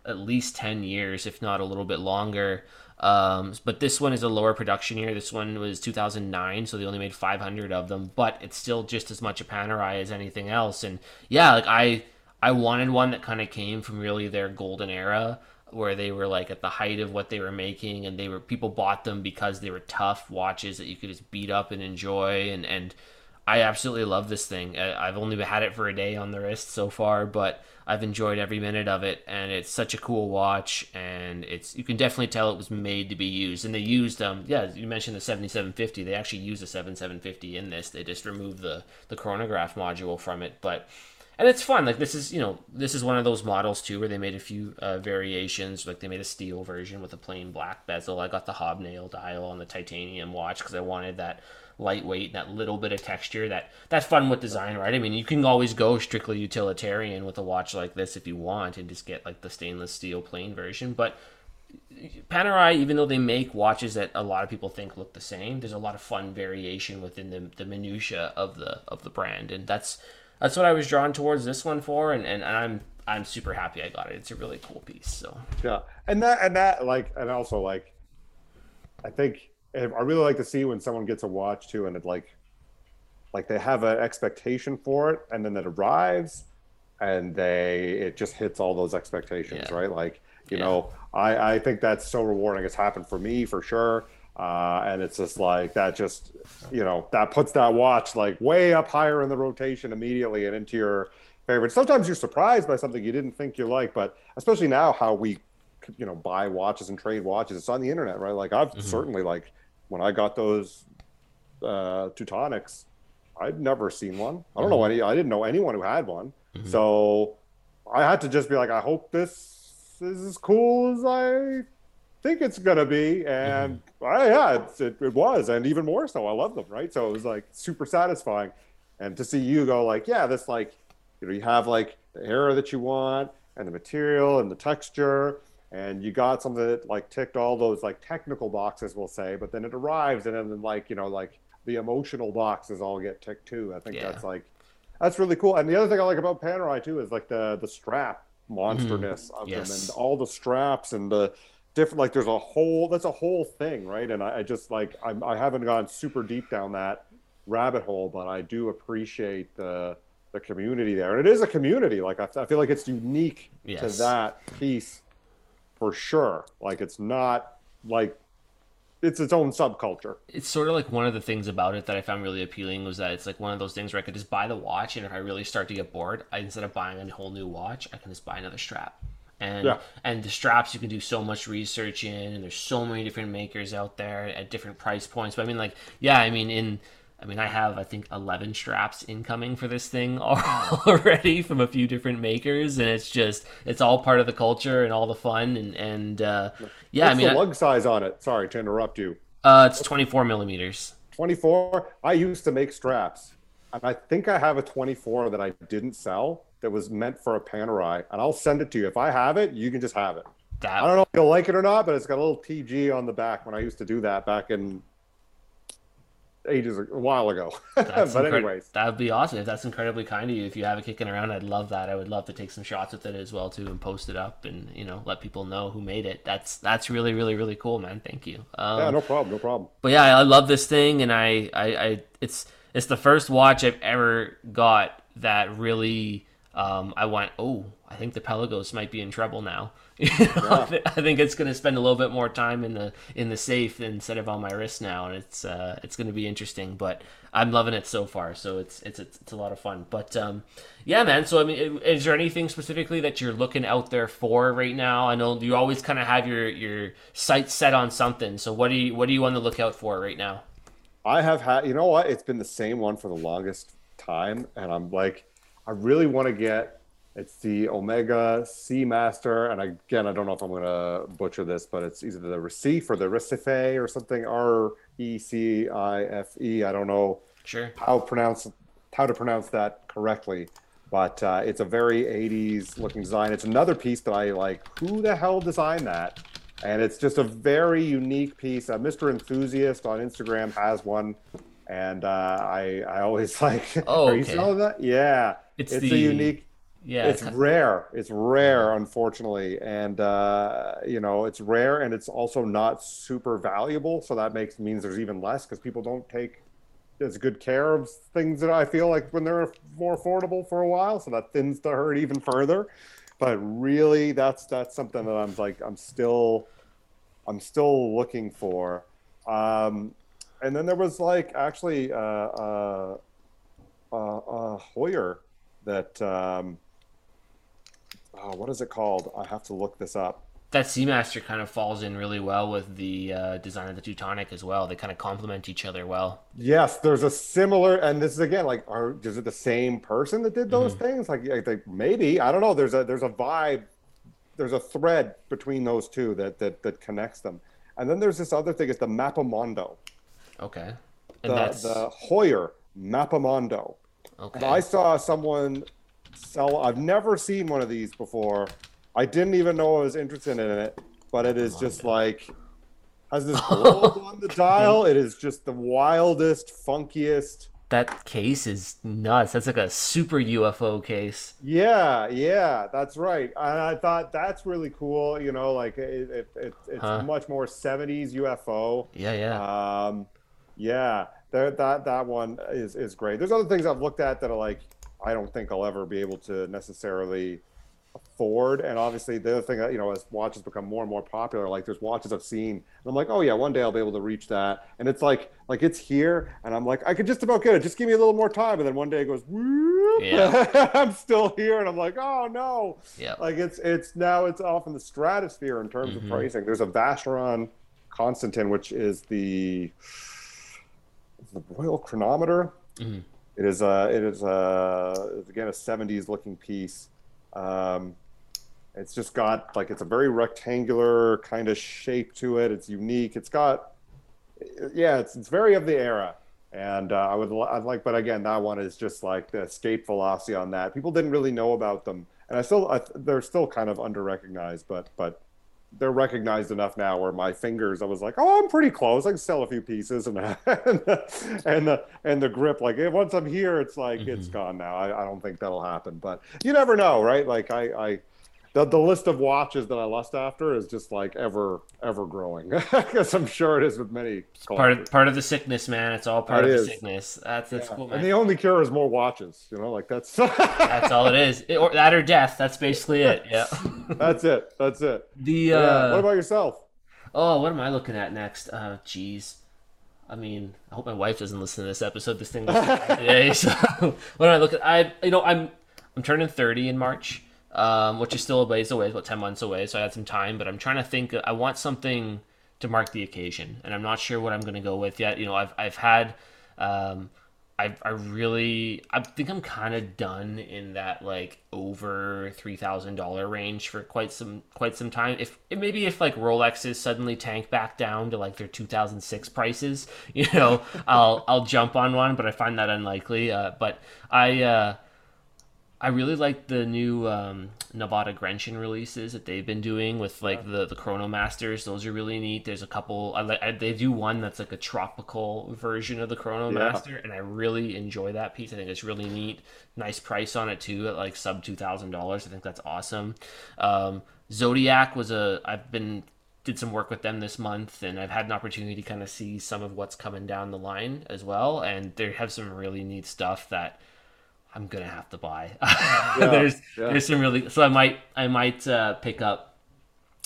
at least 10 years, if not a little bit longer. Um, but this one is a lower production year. This one was 2009, so they only made 500 of them. But it's still just as much a Panerai as anything else. And yeah, like I I wanted one that kind of came from really their golden era where they were like at the height of what they were making and they were people bought them because they were tough watches that you could just beat up and enjoy and and I absolutely love this thing. I've only had it for a day on the wrist so far, but I've enjoyed every minute of it, and it's such a cool watch. And it's you can definitely tell it was made to be used. And they used um yeah you mentioned the seventy seven fifty. They actually used a seven seven fifty in this. They just removed the the chronograph module from it, but and it's fun. Like this is you know this is one of those models too where they made a few uh, variations. Like they made a steel version with a plain black bezel. I got the hobnail dial on the titanium watch because I wanted that lightweight, that little bit of texture, that that fun with design, right? I mean, you can always go strictly utilitarian with a watch like this if you want, and just get like the stainless steel plain version. But Panerai, even though they make watches that a lot of people think look the same, there's a lot of fun variation within the, the minutia of the of the brand, and that's that's what I was drawn towards this one for, and, and I'm I'm super happy I got it. It's a really cool piece. So Yeah, and that and that like and also like, I think I really like to see when someone gets a watch too, and it like, like they have an expectation for it, and then it arrives, and they it just hits all those expectations, Yeah. right? Like you Yeah. know, I I think that's so rewarding. It's happened for me for sure. Uh, and it's just like that just you know that puts that watch like way up higher in the rotation immediately and into your favorite sometimes you're surprised by something you didn't think you like but especially now how we you know buy watches and trade watches it's on the internet right like i've certainly like when i got those uh teutonics i'd never seen one. I don't know mm-hmm. any i didn't know anyone who had one. Mm-hmm. So i had to just be like i hope this is as cool as i think it's gonna be. And mm-hmm. I, yeah it's, it, it was and even more so i love them right? So it was like super satisfying. And to see you go like yeah this like you know you have like the era that you want and the material and the texture and you got something that like ticked all those like technical boxes we'll say but then it arrives and then like you know like the emotional boxes all get ticked too. I think Yeah. that's like that's really cool. And the other thing i like about panerai too is like the the strap mm-hmm. monsterness of them and all the straps and the different like there's a whole that's a whole thing right? And i, I just like I'm, i haven't gone super deep down that rabbit hole but i do appreciate the the community there. And it is a community. Like i, I feel like it's unique to that piece for sure like it's not like it's its own subculture it's sort of like one of the things about it that I found really appealing was that it's like one of those things where I could just buy the watch, and if I really start to get bored, I, instead of buying a whole new watch, I can just buy another strap. And Yeah. and the straps you can do so much research in, and there's so many different makers out there at different price points. But I mean, like, yeah, I mean, in I mean, I have I think 11 straps incoming for this thing already from a few different makers, and it's just it's all part of the culture and all the fun, and and uh, yeah, what's I mean, the I- lug size on it? Sorry to interrupt you. Uh, it's 24 millimeters. 24 i used to make straps and i think i have a 24 that i didn't sell that was meant for a panerai and i'll send it to you. If i have it you can just have it. That i don't know if you'll like it or not but it's got a little tg on the back when i used to do that back in ages a while ago but incred- anyways that would be awesome. If that's incredibly kind of you, if you have it kicking around, I'd love that. I would love to take some shots with it as well too, and post it up, and you know, let people know who made it. That's that's really really really cool, man. Thank you. Um, yeah no problem no problem but yeah, I love this thing, and I, I, I it's it's the first watch I've ever got that really um, I went, oh, I think the Pelagos might be in trouble now. yeah. I think it's going to spend a little bit more time in the in the safe instead of on my wrist now, and it's uh, it's going to be interesting. But I'm loving it so far, so it's it's it's, it's a lot of fun. But um, yeah, man. So I mean, is there anything specifically that you're looking out there for right now? I know you always kind of have your your sights set on something. So what do you what do you want to look out for right now? I have had, you know what? It's been the same one for the longest time, and I'm like, I really want to get it's the Omega Seamaster, and again, I don't know if I'm going to butcher this, but it's either the Recife or the Recife or something. R E C I F E. I don't know sure how pronounce how to pronounce that correctly, but uh, it's a very 80s looking design. It's another piece that I like. Who the hell designed that? And it's just a very unique piece. Uh, Mr. Enthusiast on Instagram has one, and uh, I I always like. Oh, okay. Are you selling that? Yeah, it's, it's the... a unique yeah, it's rare. It's rare, unfortunately, and uh, you know it's rare, and it's also not super valuable. So that makes means there's even less because people don't take as good care of things that I feel like when they're more affordable for a while. So that thins the herd even further. But really, that's that's something that I'm like I'm still I'm still looking for. Um, and then there was like actually uh, uh, uh, uh Heuer that. Um, oh, what is it called? I have to look this up. That Seamaster kind of falls in really well with the uh, design of the Teutonic as well. They kind of complement each other well. Yes, there's a similar, and this is again like, are is it the same person that did those mm-hmm. things? Like, I think maybe I don't know. There's a there's a vibe, there's a thread between those two that that that connects them. And then there's this other thing. It's the Mappamondo. Okay. And the, that's the Heuer Mappamondo. Okay. And I saw someone sell. I've never seen one of these before. I didn't even know I was interested in it, but it is just like has this gold on the dial. It is just the wildest, funkiest. That case is nuts. That's like a super UFO case. Yeah, yeah, that's right. And I thought that's really cool. You know, like it, it, it it's huh. much more '70s UFO. Yeah, yeah. Um, yeah, that that that one is is great. There's other things I've looked at that are like I don't think I'll ever be able to necessarily afford. And obviously, the other thing that you know, as watches become more and more popular, like there's watches I've seen, and I'm like, oh yeah, one day I'll be able to reach that. And it's like, like it's here, and I'm like, I could just about get it. Just give me a little more time. And then one day it goes, whoop, yeah. I'm still here, and I'm like, oh no, yeah. Like it's it's now it's off in the stratosphere in terms mm-hmm. of pricing. There's a Vacheron Constantin, which is the the Royal Chronometer. Mm-hmm it is a, it is a, again a 70s looking piece. Um, it's just got like it's a very rectangular kind of shape to it. It's unique. It's got, yeah, it's it's very of the era. And uh, I would I'd like, but again, that one is just like the escape velocity on that. People didn't really know about them, and I still I, they're still kind of under recognized, but but they're recognized enough now where my fingers I was like, oh, I'm pretty close. I can sell a few pieces and and the, and the, and the grip like once I'm here, it's like mm-hmm. it's gone now. I, I don't think that'll happen, but you never know, right? Like I I the, the list of watches that I lust after is just like ever ever growing. Because I'm sure it is with many. Part of, part of the sickness, man. It's all part it of is. the sickness. That's that's yeah. cool, man. And the only cure is more watches. You know, like that's that's all it is. It, or that or death. That's basically it. Yeah. that's it. That's it. The uh, yeah. what about yourself? Oh, what am I looking at next? Uh, jeez. I mean, I hope my wife doesn't listen to this episode. This thing today. So, what am I looking? At I you know I'm I'm turning 30 in March um, which is still a ways away, about 10 months away. So I had some time, but I'm trying to think. I want something to mark the occasion, and I'm not sure what I'm going to go with yet. You know, I've, I've had, um, I, I really, I think I'm kind of done in that like over three thousand dollar range for quite some quite some time. If maybe if like Rolexes suddenly tank back down to like their 2006 prices, you know, I'll I'll jump on one, but I find that unlikely. Uh, but I. Uh, I really like the new um, Nivada Grenchen releases that they've been doing with like the the Chrono Masters. Those are really neat. There's a couple. I like. They do one that's like a tropical version of the Chrono yeah. Master, and I really enjoy that piece. I think it's really neat. Nice price on it too, at like sub two thousand dollars. I think that's awesome. Um, Zodiac was a. I've been did some work with them this month and I've had an opportunity to kind of see some of what's coming down the line as well and they have some really neat stuff that I'm gonna have to buy. Yeah, there's yeah. there's some really so I might I might uh, pick up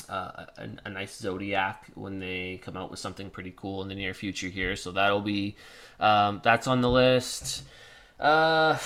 uh, a, a, nice Zodiac when they come out with something pretty cool in the near future here. So that'll be um, that's on the list. Uh,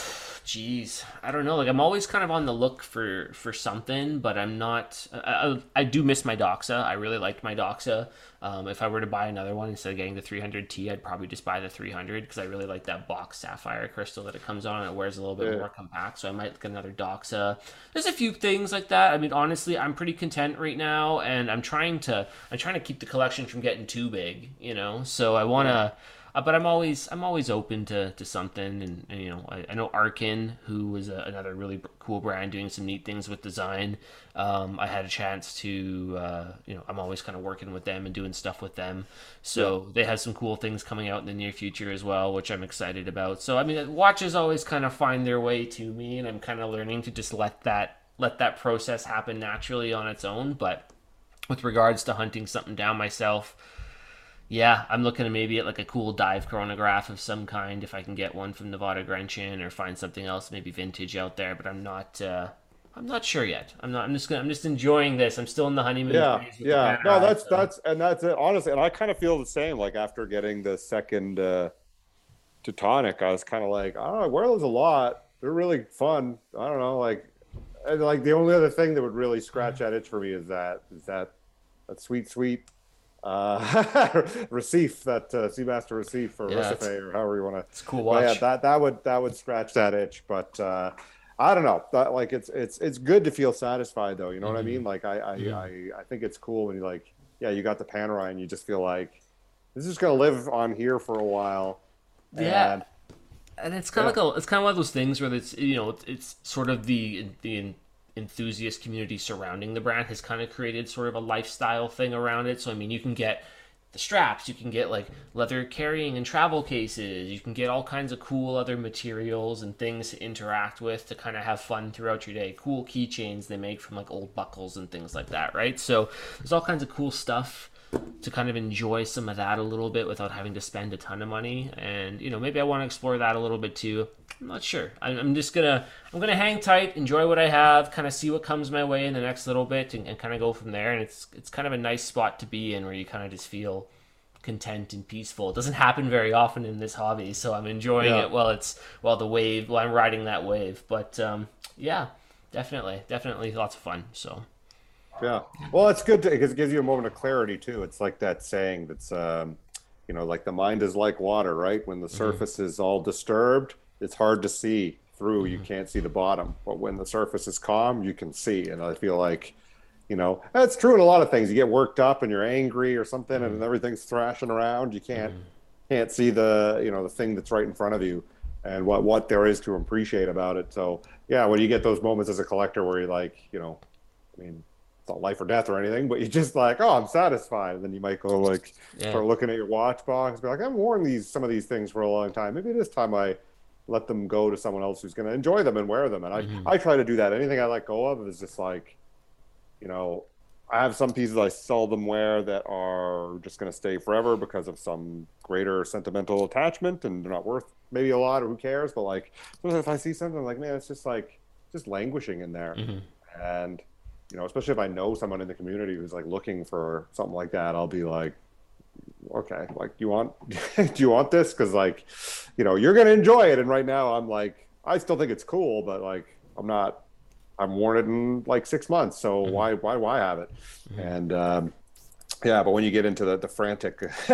Jeez, I don't know. Like I'm always kind of on the look for for something, but I'm not. I, I, I do miss my Doxa. I really liked my Doxa. Um, if I were to buy another one instead of getting the 300T, I'd probably just buy the 300 because I really like that box sapphire crystal that it comes on. It wears a little bit yeah. more compact, so I might get another Doxa. There's a few things like that. I mean, honestly, I'm pretty content right now, and I'm trying to I'm trying to keep the collection from getting too big. You know, so I want to. Yeah uh, but I'm always I'm always open to, to something, and, and you know I, I know Arkin, who was a, another really cool brand doing some neat things with design. Um, I had a chance to uh, you know I'm always kind of working with them and doing stuff with them, so they have some cool things coming out in the near future as well, which I'm excited about. So I mean, watches always kind of find their way to me, and I'm kind of learning to just let that let that process happen naturally on its own. But with regards to hunting something down myself yeah, I'm looking at maybe at like a cool dive chronograph of some kind if I can get one from Nivada Grenchen or find something else maybe vintage out there. But I'm not. Uh, I'm not sure yet. I'm not. I'm just. Gonna, I'm just enjoying this. I'm still in the honeymoon. Yeah, yeah. No, that's so. that's and that's it. Honestly, and I kind of feel the same. Like after getting the second uh, Teutonic, I was kind of like, I don't know, I wear those a lot. They're really fun. I don't know, like, like the only other thing that would really scratch that itch for me is that is that that sweet, sweet uh, Recife, that uh, Seamaster Recife or yeah, Recife or however you want to. It's cool watch. yeah, that that would that would scratch that itch, but uh, I don't know. That, like it's it's it's good to feel satisfied though. You know mm-hmm. what I mm-hmm. mean? Like I I, yeah. I I think it's cool when you like yeah you got the Panerai and you just feel like this is gonna live on here for a while. Yeah. And, and it's kind of like a, it's kind of one of those things where it's you know it's, it's sort of the the enthusiast community surrounding the brand has kind of created sort of a lifestyle thing around it. So I mean, you can get the straps, you can get like leather carrying and travel cases, you can get all kinds of cool other materials and things to interact with to kind of have fun throughout your day. Cool keychains they make from like old buckles and things like that, right? So there's all kinds of cool stuff to kind of enjoy some of that a little bit without having to spend a ton of money. And you know, maybe I want to explore that a little bit too. I'm not sure. I'm just gonna I'm gonna hang tight, enjoy what I have, kind of see what comes my way in the next little bit, and, and kind of go from there. And it's it's kind of a nice spot to be in where you kind of just feel content and peaceful. It doesn't happen very often in this hobby, so I'm enjoying yeah. it while it's while the wave while I'm riding that wave. But um, yeah, definitely, definitely lots of fun. So. Yeah. Well, it's good because it gives you a moment of clarity too. It's like that saying that's, um, you know, like the mind is like water, right? When the mm-hmm. surface is all disturbed, it's hard to see through. Mm-hmm. You can't see the bottom. But when the surface is calm, you can see. And I feel like, you know, that's true in a lot of things. You get worked up and you're angry or something, mm-hmm. and everything's thrashing around. You can't mm-hmm. can't see the you know the thing that's right in front of you and what what there is to appreciate about it. So yeah, when you get those moments as a collector where you're like, you know, I mean it's not life or death or anything, but you just like, oh, I'm satisfied. And then you might go like yeah. start looking at your watch box, be like, I've worn these some of these things for a long time. Maybe this time I let them go to someone else who's going to enjoy them and wear them. And I mm-hmm. I try to do that. Anything I let go of is just like, you know, I have some pieces I seldom wear that are just going to stay forever because of some greater sentimental attachment, and they're not worth maybe a lot or who cares. But like, if I see something like, man, it's just like just languishing in there, mm-hmm. and you know, especially if I know someone in the community who's like looking for something like that, I'll be like, okay, like, do you want, do you want this? Cause like, you know, you're going to enjoy it. And right now I'm like, I still think it's cool, but like, I'm not, I'm worn it in like six months. So mm-hmm. why, why, why have it? Mm-hmm. And, um, yeah, but when you get into the, the frantic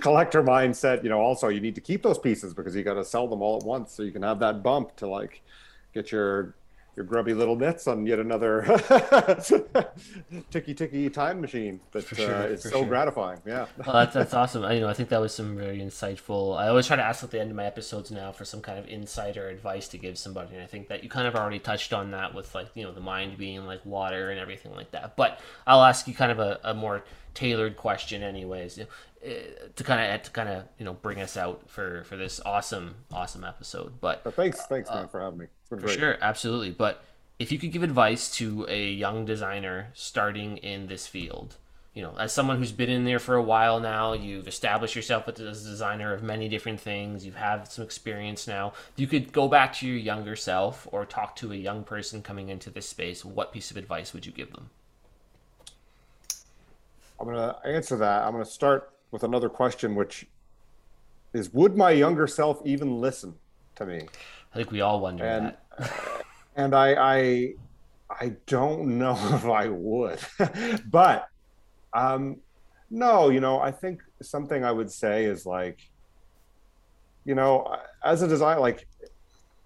collector mindset, you know, also you need to keep those pieces because you got to sell them all at once so you can have that bump to like get your your grubby little mitts on yet another ticky ticky time machine that sure, uh, is so sure. gratifying. Yeah. well, that's, that's awesome. I, you know, I think that was some very insightful. I always try to ask at the end of my episodes now for some kind of insider advice to give somebody, and I think that you kind of already touched on that with like you know the mind being like water and everything like that. But I'll ask you kind of a, a more tailored question, anyways, to kind of to kind of you know bring us out for for this awesome awesome episode. But, but thanks, thanks, uh, man, for having me. For great. sure, absolutely. But if you could give advice to a young designer starting in this field, you know, as someone who's been in there for a while now, you've established yourself as a designer of many different things. You've had some experience now. If you could go back to your younger self or talk to a young person coming into this space, what piece of advice would you give them? I'm going to answer that. I'm going to start with another question, which is Would my younger self even listen to me? I think we all wonder and, that. and I, I, I don't know if I would, but um, no, you know, I think something I would say is like, you know, as a design, like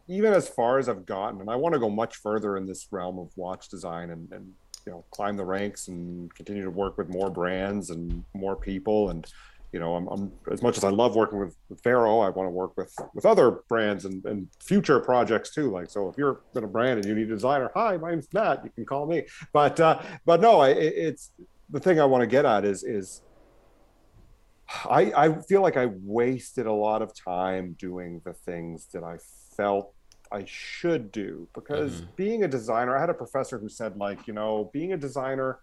even as far as I've gotten, and I want to go much further in this realm of watch design and, and you know, climb the ranks and continue to work with more brands and more people. And, you know, I'm, I'm as much as I love working with, with Vero, I want to work with, with other brands and, and future projects too. Like, so if you're in a brand and you need a designer, hi, my name's Matt, you can call me. But, uh, but no, it, it's, the thing I want to get at is is I I feel like I wasted a lot of time doing the things that I felt I should do because mm-hmm. being a designer, I had a professor who said like, you know, being a designer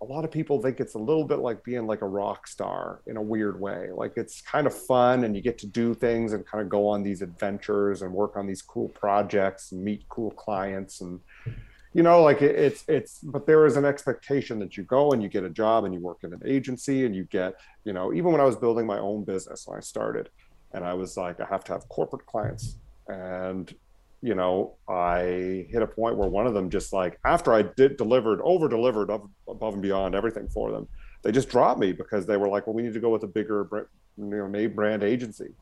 a lot of people think it's a little bit like being like a rock star in a weird way. Like it's kind of fun and you get to do things and kind of go on these adventures and work on these cool projects and meet cool clients and you know like it, it's it's but there is an expectation that you go and you get a job and you work in an agency and you get you know even when i was building my own business when i started and i was like i have to have corporate clients and you know i hit a point where one of them just like after i did delivered over delivered above and beyond everything for them they just dropped me because they were like well we need to go with a bigger you know brand agency.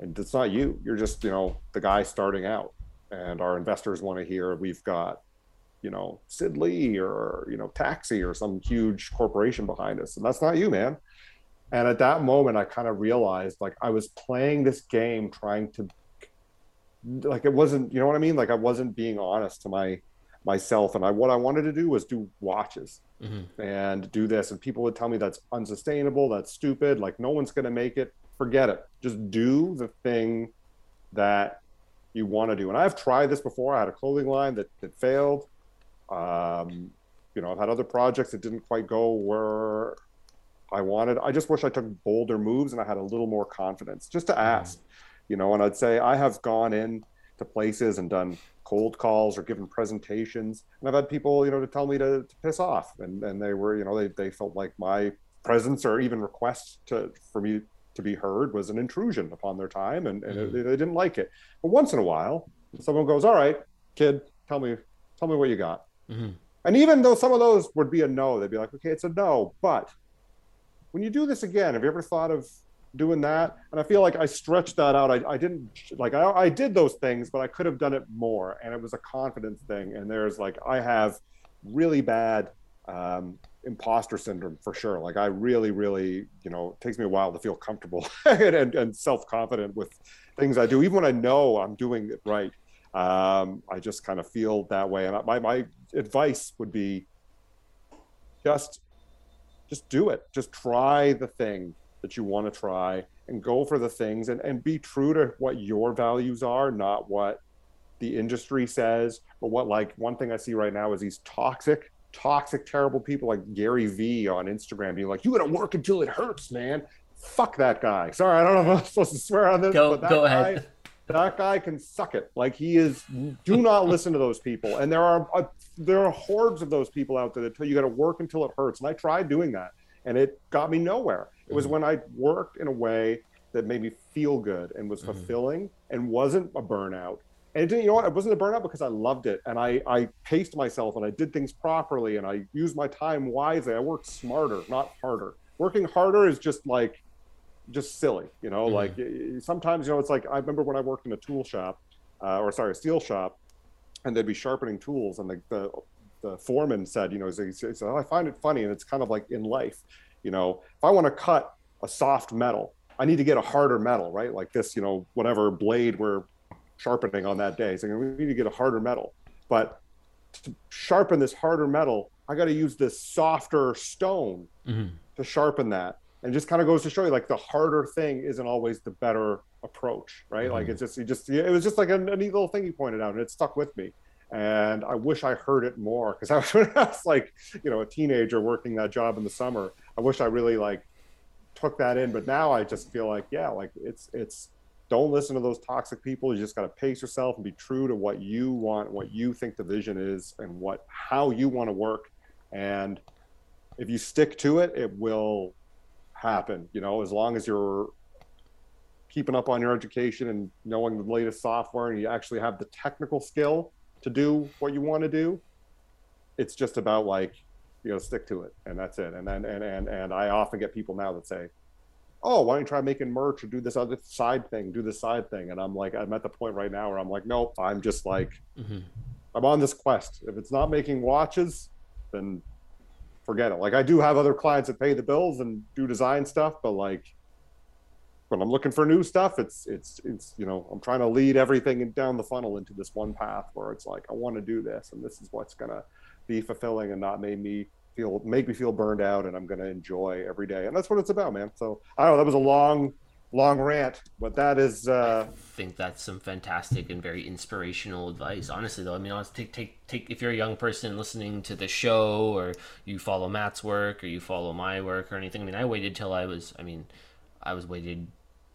And it's not you. You're just you know the guy starting out. And our investors want to hear we've got you know Sid Lee or you know Taxi or some huge corporation behind us, and that's not you, man. And at that moment, I kind of realized like I was playing this game, trying to like it wasn't, you know what I mean? Like I wasn't being honest to my myself, and I what I wanted to do was do watches mm-hmm. and do this, and people would tell me that's unsustainable, that's stupid, like no one's gonna make it. Forget it. Just do the thing that you want to do. And I've tried this before. I had a clothing line that, that failed. Um, you know, I've had other projects that didn't quite go where I wanted. I just wish I took bolder moves and I had a little more confidence just to mm-hmm. You know, and I'd say I have gone in to places and done cold calls or given presentations. And I've had people, you know, to tell me to, to piss off. And, and they were, you know, they, they felt like my presence or even request to, for me to be heard was an intrusion upon their time and, and mm-hmm. they, they didn't like it. But once in a while, someone goes, all right, kid, tell me, tell me what you got. Mm-hmm. And even though some of those would be a no, they'd be like, okay, it's a no. But when you do this again, have you ever thought of doing that? And I feel like I stretched that out. I, I didn't like, I, I did those things, but I could have done it more. And it was a confidence thing. And there's like, I have really bad um, imposter syndrome for sure. Like I really, really, you know, it takes me a while to feel comfortable and, and, and self-confident with things I do, even when I know I'm doing it right. Um, I just kind of feel that way. And my, my advice would be just just do it. Just try the thing that you want to try and go for the things and, and be true to what your values are, not what the industry says or what like one thing I see right now is these toxic, toxic, terrible people like Gary Vee on Instagram being like, you gotta work until it hurts, man. Fuck that guy. Sorry, I don't know if I'm supposed to swear on this. Go, go guy, ahead that guy can suck it. Like he is. Do not listen to those people. And there are uh, there are hordes of those people out there that tell you got to work until it hurts. And I tried doing that, and it got me nowhere. It was mm-hmm. when I worked in a way that made me feel good and was mm-hmm. fulfilling and wasn't a burnout. And it didn't, you know what? It wasn't a burnout because I loved it and I, I paced myself and I did things properly and I used my time wisely. I worked smarter, not harder. Working harder is just like just silly, you know. Mm-hmm. Like sometimes, you know, it's like I remember when I worked in a tool shop, uh, or sorry, a steel shop, and they'd be sharpening tools, and the the, the foreman said, you know, he said, oh, I find it funny, and it's kind of like in life, you know, if I want to cut a soft metal, I need to get a harder metal, right? Like this, you know, whatever blade we're sharpening on that day. So we need to get a harder metal, but to sharpen this harder metal, I got to use this softer stone mm-hmm. to sharpen that and just kind of goes to show you like the harder thing isn't always the better approach right mm-hmm. like it's just you just it was just like a, a, neat little thing he pointed out and it stuck with me And I wish I heard it more because I I was like, you know, a teenager working that job in the summer. I wish I really like took that in. But now I just feel like, yeah, like it's it's don't listen to those toxic people. You just got to pace yourself and be true to what you want, what you think the vision is, and what how you want to work. And if you stick to it, it will happen. You know, as long as you're keeping up on your education and knowing the latest software and you actually have the technical skill to do what you want to do it's just about like you know stick to it and that's it. And then and and and i often get people now that say oh why don't you try making merch or do this other side thing do this side thing? And i'm like i'm at the point right now where i'm like nope i'm just like mm-hmm. i'm on this quest. If it's not making watches then forget it. Like i do have other clients that pay the bills and do design stuff but like when I'm looking for new stuff, it's it's it's you know I'm trying to lead everything down the funnel into this one path where it's like I want to do this and this is what's gonna be fulfilling and not make me feel make me feel burned out and I'm gonna enjoy every day and that's what it's about, man. So I don't know that was a long long rant, but that is. Uh, I think that's some fantastic and very inspirational advice. Honestly, though, I mean, honestly, take take take if you're a young person listening to the show, or you follow Matt's work, or you follow my work, or anything. I mean, I waited till I was. I mean, I was waited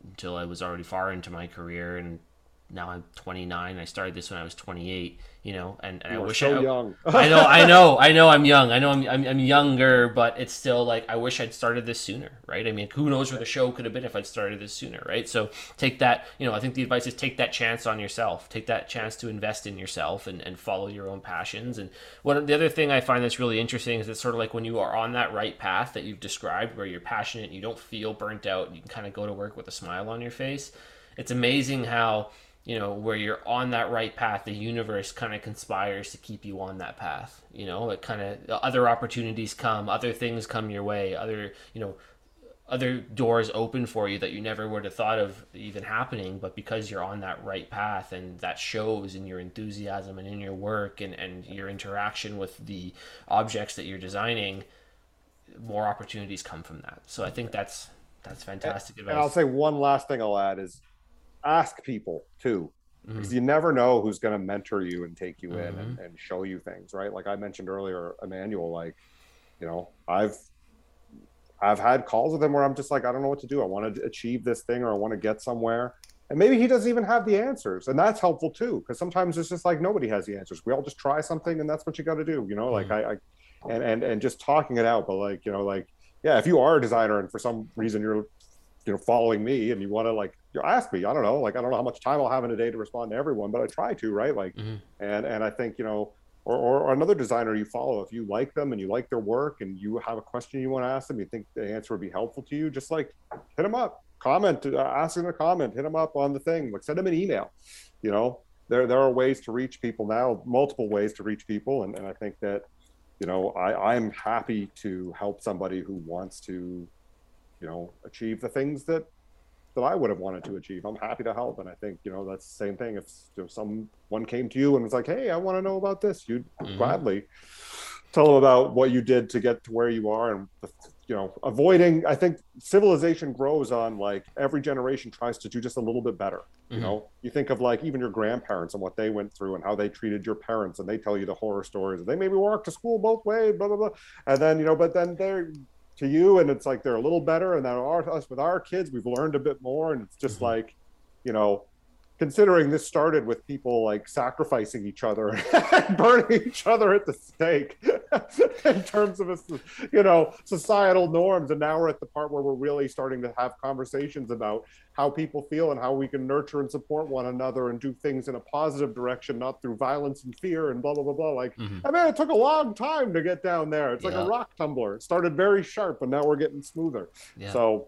until I was already far into my career, and now I'm 29. I started this when I was 28 you know, and, and I wish I was so I, young. I know, I know, I know, I'm young. I know I'm, I'm, I'm, younger, but it's still like I wish I'd started this sooner, right? I mean, who knows where the show could have been if I'd started this sooner, right? So take that, you know, I think the advice is take that chance on yourself, take that chance to invest in yourself and, and follow your own passions. And one the other thing I find that's really interesting is it's sort of like when you are on that right path that you've described, where you're passionate, you don't feel burnt out, you can kind of go to work with a smile on your face. It's amazing how you know where you're on that right path the universe kind of conspires to keep you on that path you know? It kind of other opportunities come other things come your way other you know other doors open for you that you never would have thought of even happening but because you're on that right path and that shows in your enthusiasm and in your work and, and your interaction with the objects that you're designing more opportunities come from that. So i think that's that's fantastic and, and i'll say one last thing i'll add is ask people too mm-hmm. because you never know who's going to mentor you and take you mm-hmm. in and, and, show you things right like i mentioned earlier emmanuel like you know i've i've had calls with him where i'm just like i don't know what to do i want to achieve this thing or i want to get somewhere and maybe he doesn't even have the answers and that's helpful too because sometimes it's just like nobody has the answers we all just try something and that's what you got to do you know like mm-hmm. I, I and and and just talking it out but like you know like yeah if you are a designer and for some reason you're you know following me and you want to like you ask me i don't know like i don't know how much time i'll have in a day to respond to everyone but i try to right like mm-hmm. and and i think you know or, or, another designer you follow if you like them and you like their work and you have a question you want to ask them you think the answer would be helpful to you just like hit them up comment uh, ask them a comment hit them up on the thing like send them an email you know there there are ways to reach people now multiple ways to reach people and, and i think that you know i i'm happy to help somebody who wants to you know achieve the things that that I would have wanted to achieve. I'm happy to help, and I think you know that's the same thing. If, if someone came to you and was like, "Hey, I want to know about this," you'd mm-hmm. gladly tell them about what you did to get to where you are, and you know, avoiding. I think civilization grows on like every generation tries to do just a little bit better. Mm-hmm. You know, you think of like even your grandparents and what they went through and how they treated your parents, and they tell you the horror stories. They maybe walk to school both ways, blah blah blah, and then you know, but then they're to you and it's like they're a little better and then our, us with our kids we've learned a bit more and it's just mm-hmm. like you know considering this started with people like sacrificing each other and burning each other at the stake in terms of you know societal norms. And now we're at the part where we're really starting to have conversations about how people feel and how we can nurture and support one another and do things in a positive direction not through violence and fear and blah blah blah blah. Like mm-hmm. i mean it took a long time to get down there. It's like a rock tumbler. It started very sharp and now we're getting smoother. Yeah. so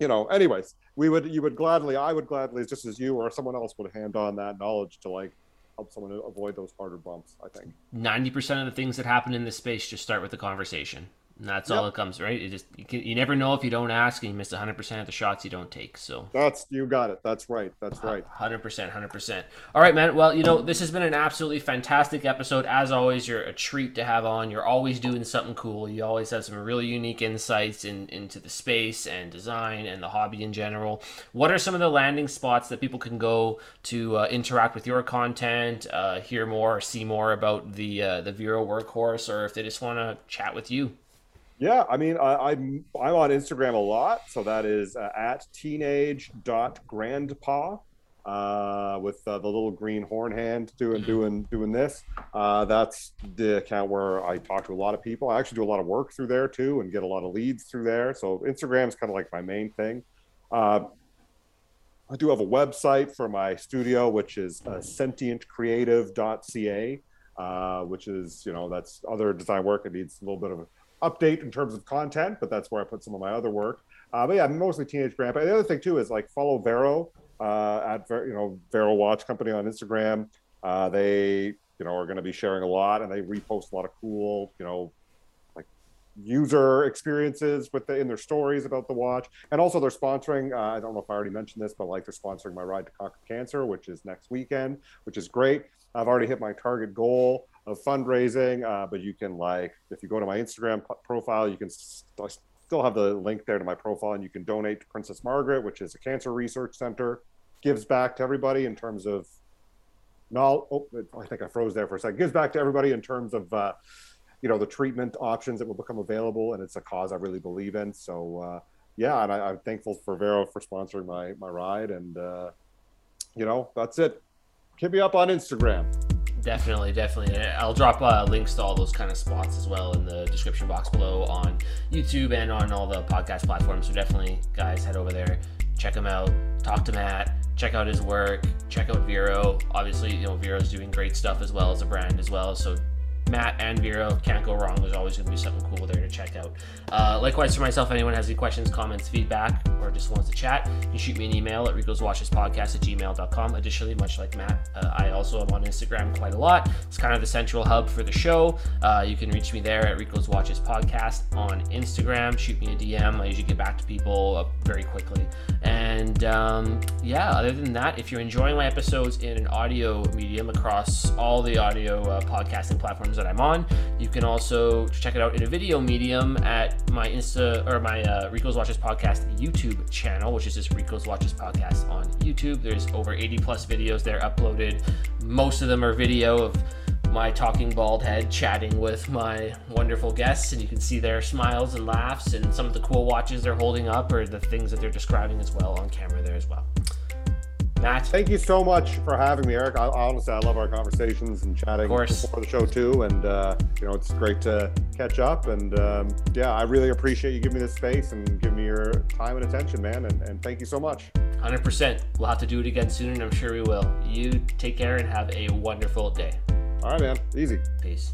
you know anyways we would you would gladly i would gladly just as you or someone else would hand on that knowledge to like help someone avoid those harder bumps i think. 90% of the things that happen in this space just start with a conversation And that's all it comes, right? It just you, can, you never know if you don't ask, and you miss 100% of the shots you don't take. So That's you got it. That's right. That's right. Hundred percent, hundred percent. All right, man. Well, you know, this has been an absolutely fantastic episode. As always, you're a treat to have on. You're always doing something cool. You always have some really unique insights in, into the space and design and the hobby in general. What are some of the landing spots that people can go to uh, interact with your content, uh, hear more, or see more about the uh, the Vero workhorse, or if they just want to chat with you? Yeah, I mean, I, I'm I'm on Instagram a lot, so that is uh, at teenage.grandpa uh, with uh, the little green horn hand doing doing doing this. Uh, that's the account where I talk to a lot of people. I actually do a lot of work through there too, and get a lot of leads through there. So Instagram is kind of like my main thing. Uh, I do have a website for my studio, which is uh, sentientcreative.ca, uh, which is you know that's other design work. It needs a little bit of a update in terms of content, but that's where I put some of my other work. Uh, but yeah, mostly teenage grandpa. The other thing too is like follow Vero uh, at you know Vero Watch Company on Instagram. Uh, they you know are going to be sharing a lot, and they repost a lot of cool you know like user experiences with the in their stories about the watch, and also they're sponsoring. Uh, I don't know if I already mentioned this, but like they're sponsoring my ride to conquer cancer, which is next weekend, which is great. I've already hit my target goal of fundraising, uh, but you can like if you go to my Instagram profile, you can st- still have the link there to my profile, and you can donate to Princess Margaret, which is a cancer research center, gives back to everybody in terms of. No, oh, I think I froze there for a second. Gives back to everybody in terms of, uh, you know, the treatment options that will become available, and it's a cause I really believe in. So, uh, yeah, and I, I'm thankful for Vero for sponsoring my my ride, and uh, you know, that's it. Hit me up on Instagram. Definitely, definitely. I'll drop uh, links to all those kind of spots as well in the description box below on YouTube and on all the podcast platforms. So definitely, guys, head over there, check him out, talk to Matt, check out his work, check out Vero. Obviously, you know Vero's doing great stuff as well as a brand as well. So Matt and Vero can't go wrong. There's always going to be something cool there to check out. Uh, likewise, for myself, anyone has any questions, comments, feedback, or just wants to chat, you shoot me an email at ricoswatchespodcast at gmail.com. Additionally, much like Matt, uh, I also am on Instagram quite a lot. It's kind of the central hub for the show. Uh, you can reach me there at Rico's Watches Podcast on Instagram. Shoot me a DM. I usually get back to people uh, very quickly. And um, yeah, other than that, if you're enjoying my episodes in an audio medium across all the audio uh, podcasting platforms that I'm on, you can also check it out in a video medium at my Insta or my uh, Rico's Watches Podcast YouTube channel, which is just Rico's Watches Podcast on YouTube. There's over 80 plus videos there uploaded. Most of them are video of my talking bald head chatting with my wonderful guests, and you can see their smiles and laughs and some of the cool watches they're holding up or the things that they're describing as well on camera there as well. Matt, Thank you so much for having me, Eric. I, honestly, I love our conversations and chatting before the show too. And uh, you know, it's great to catch up. And um, yeah, I really appreciate you giving me this space and giving me your time and attention, man. And, and thank you so much. 100%. We'll have to do it again soon, and I'm sure we will. You take care and have a wonderful day. All right, man. Easy. Peace.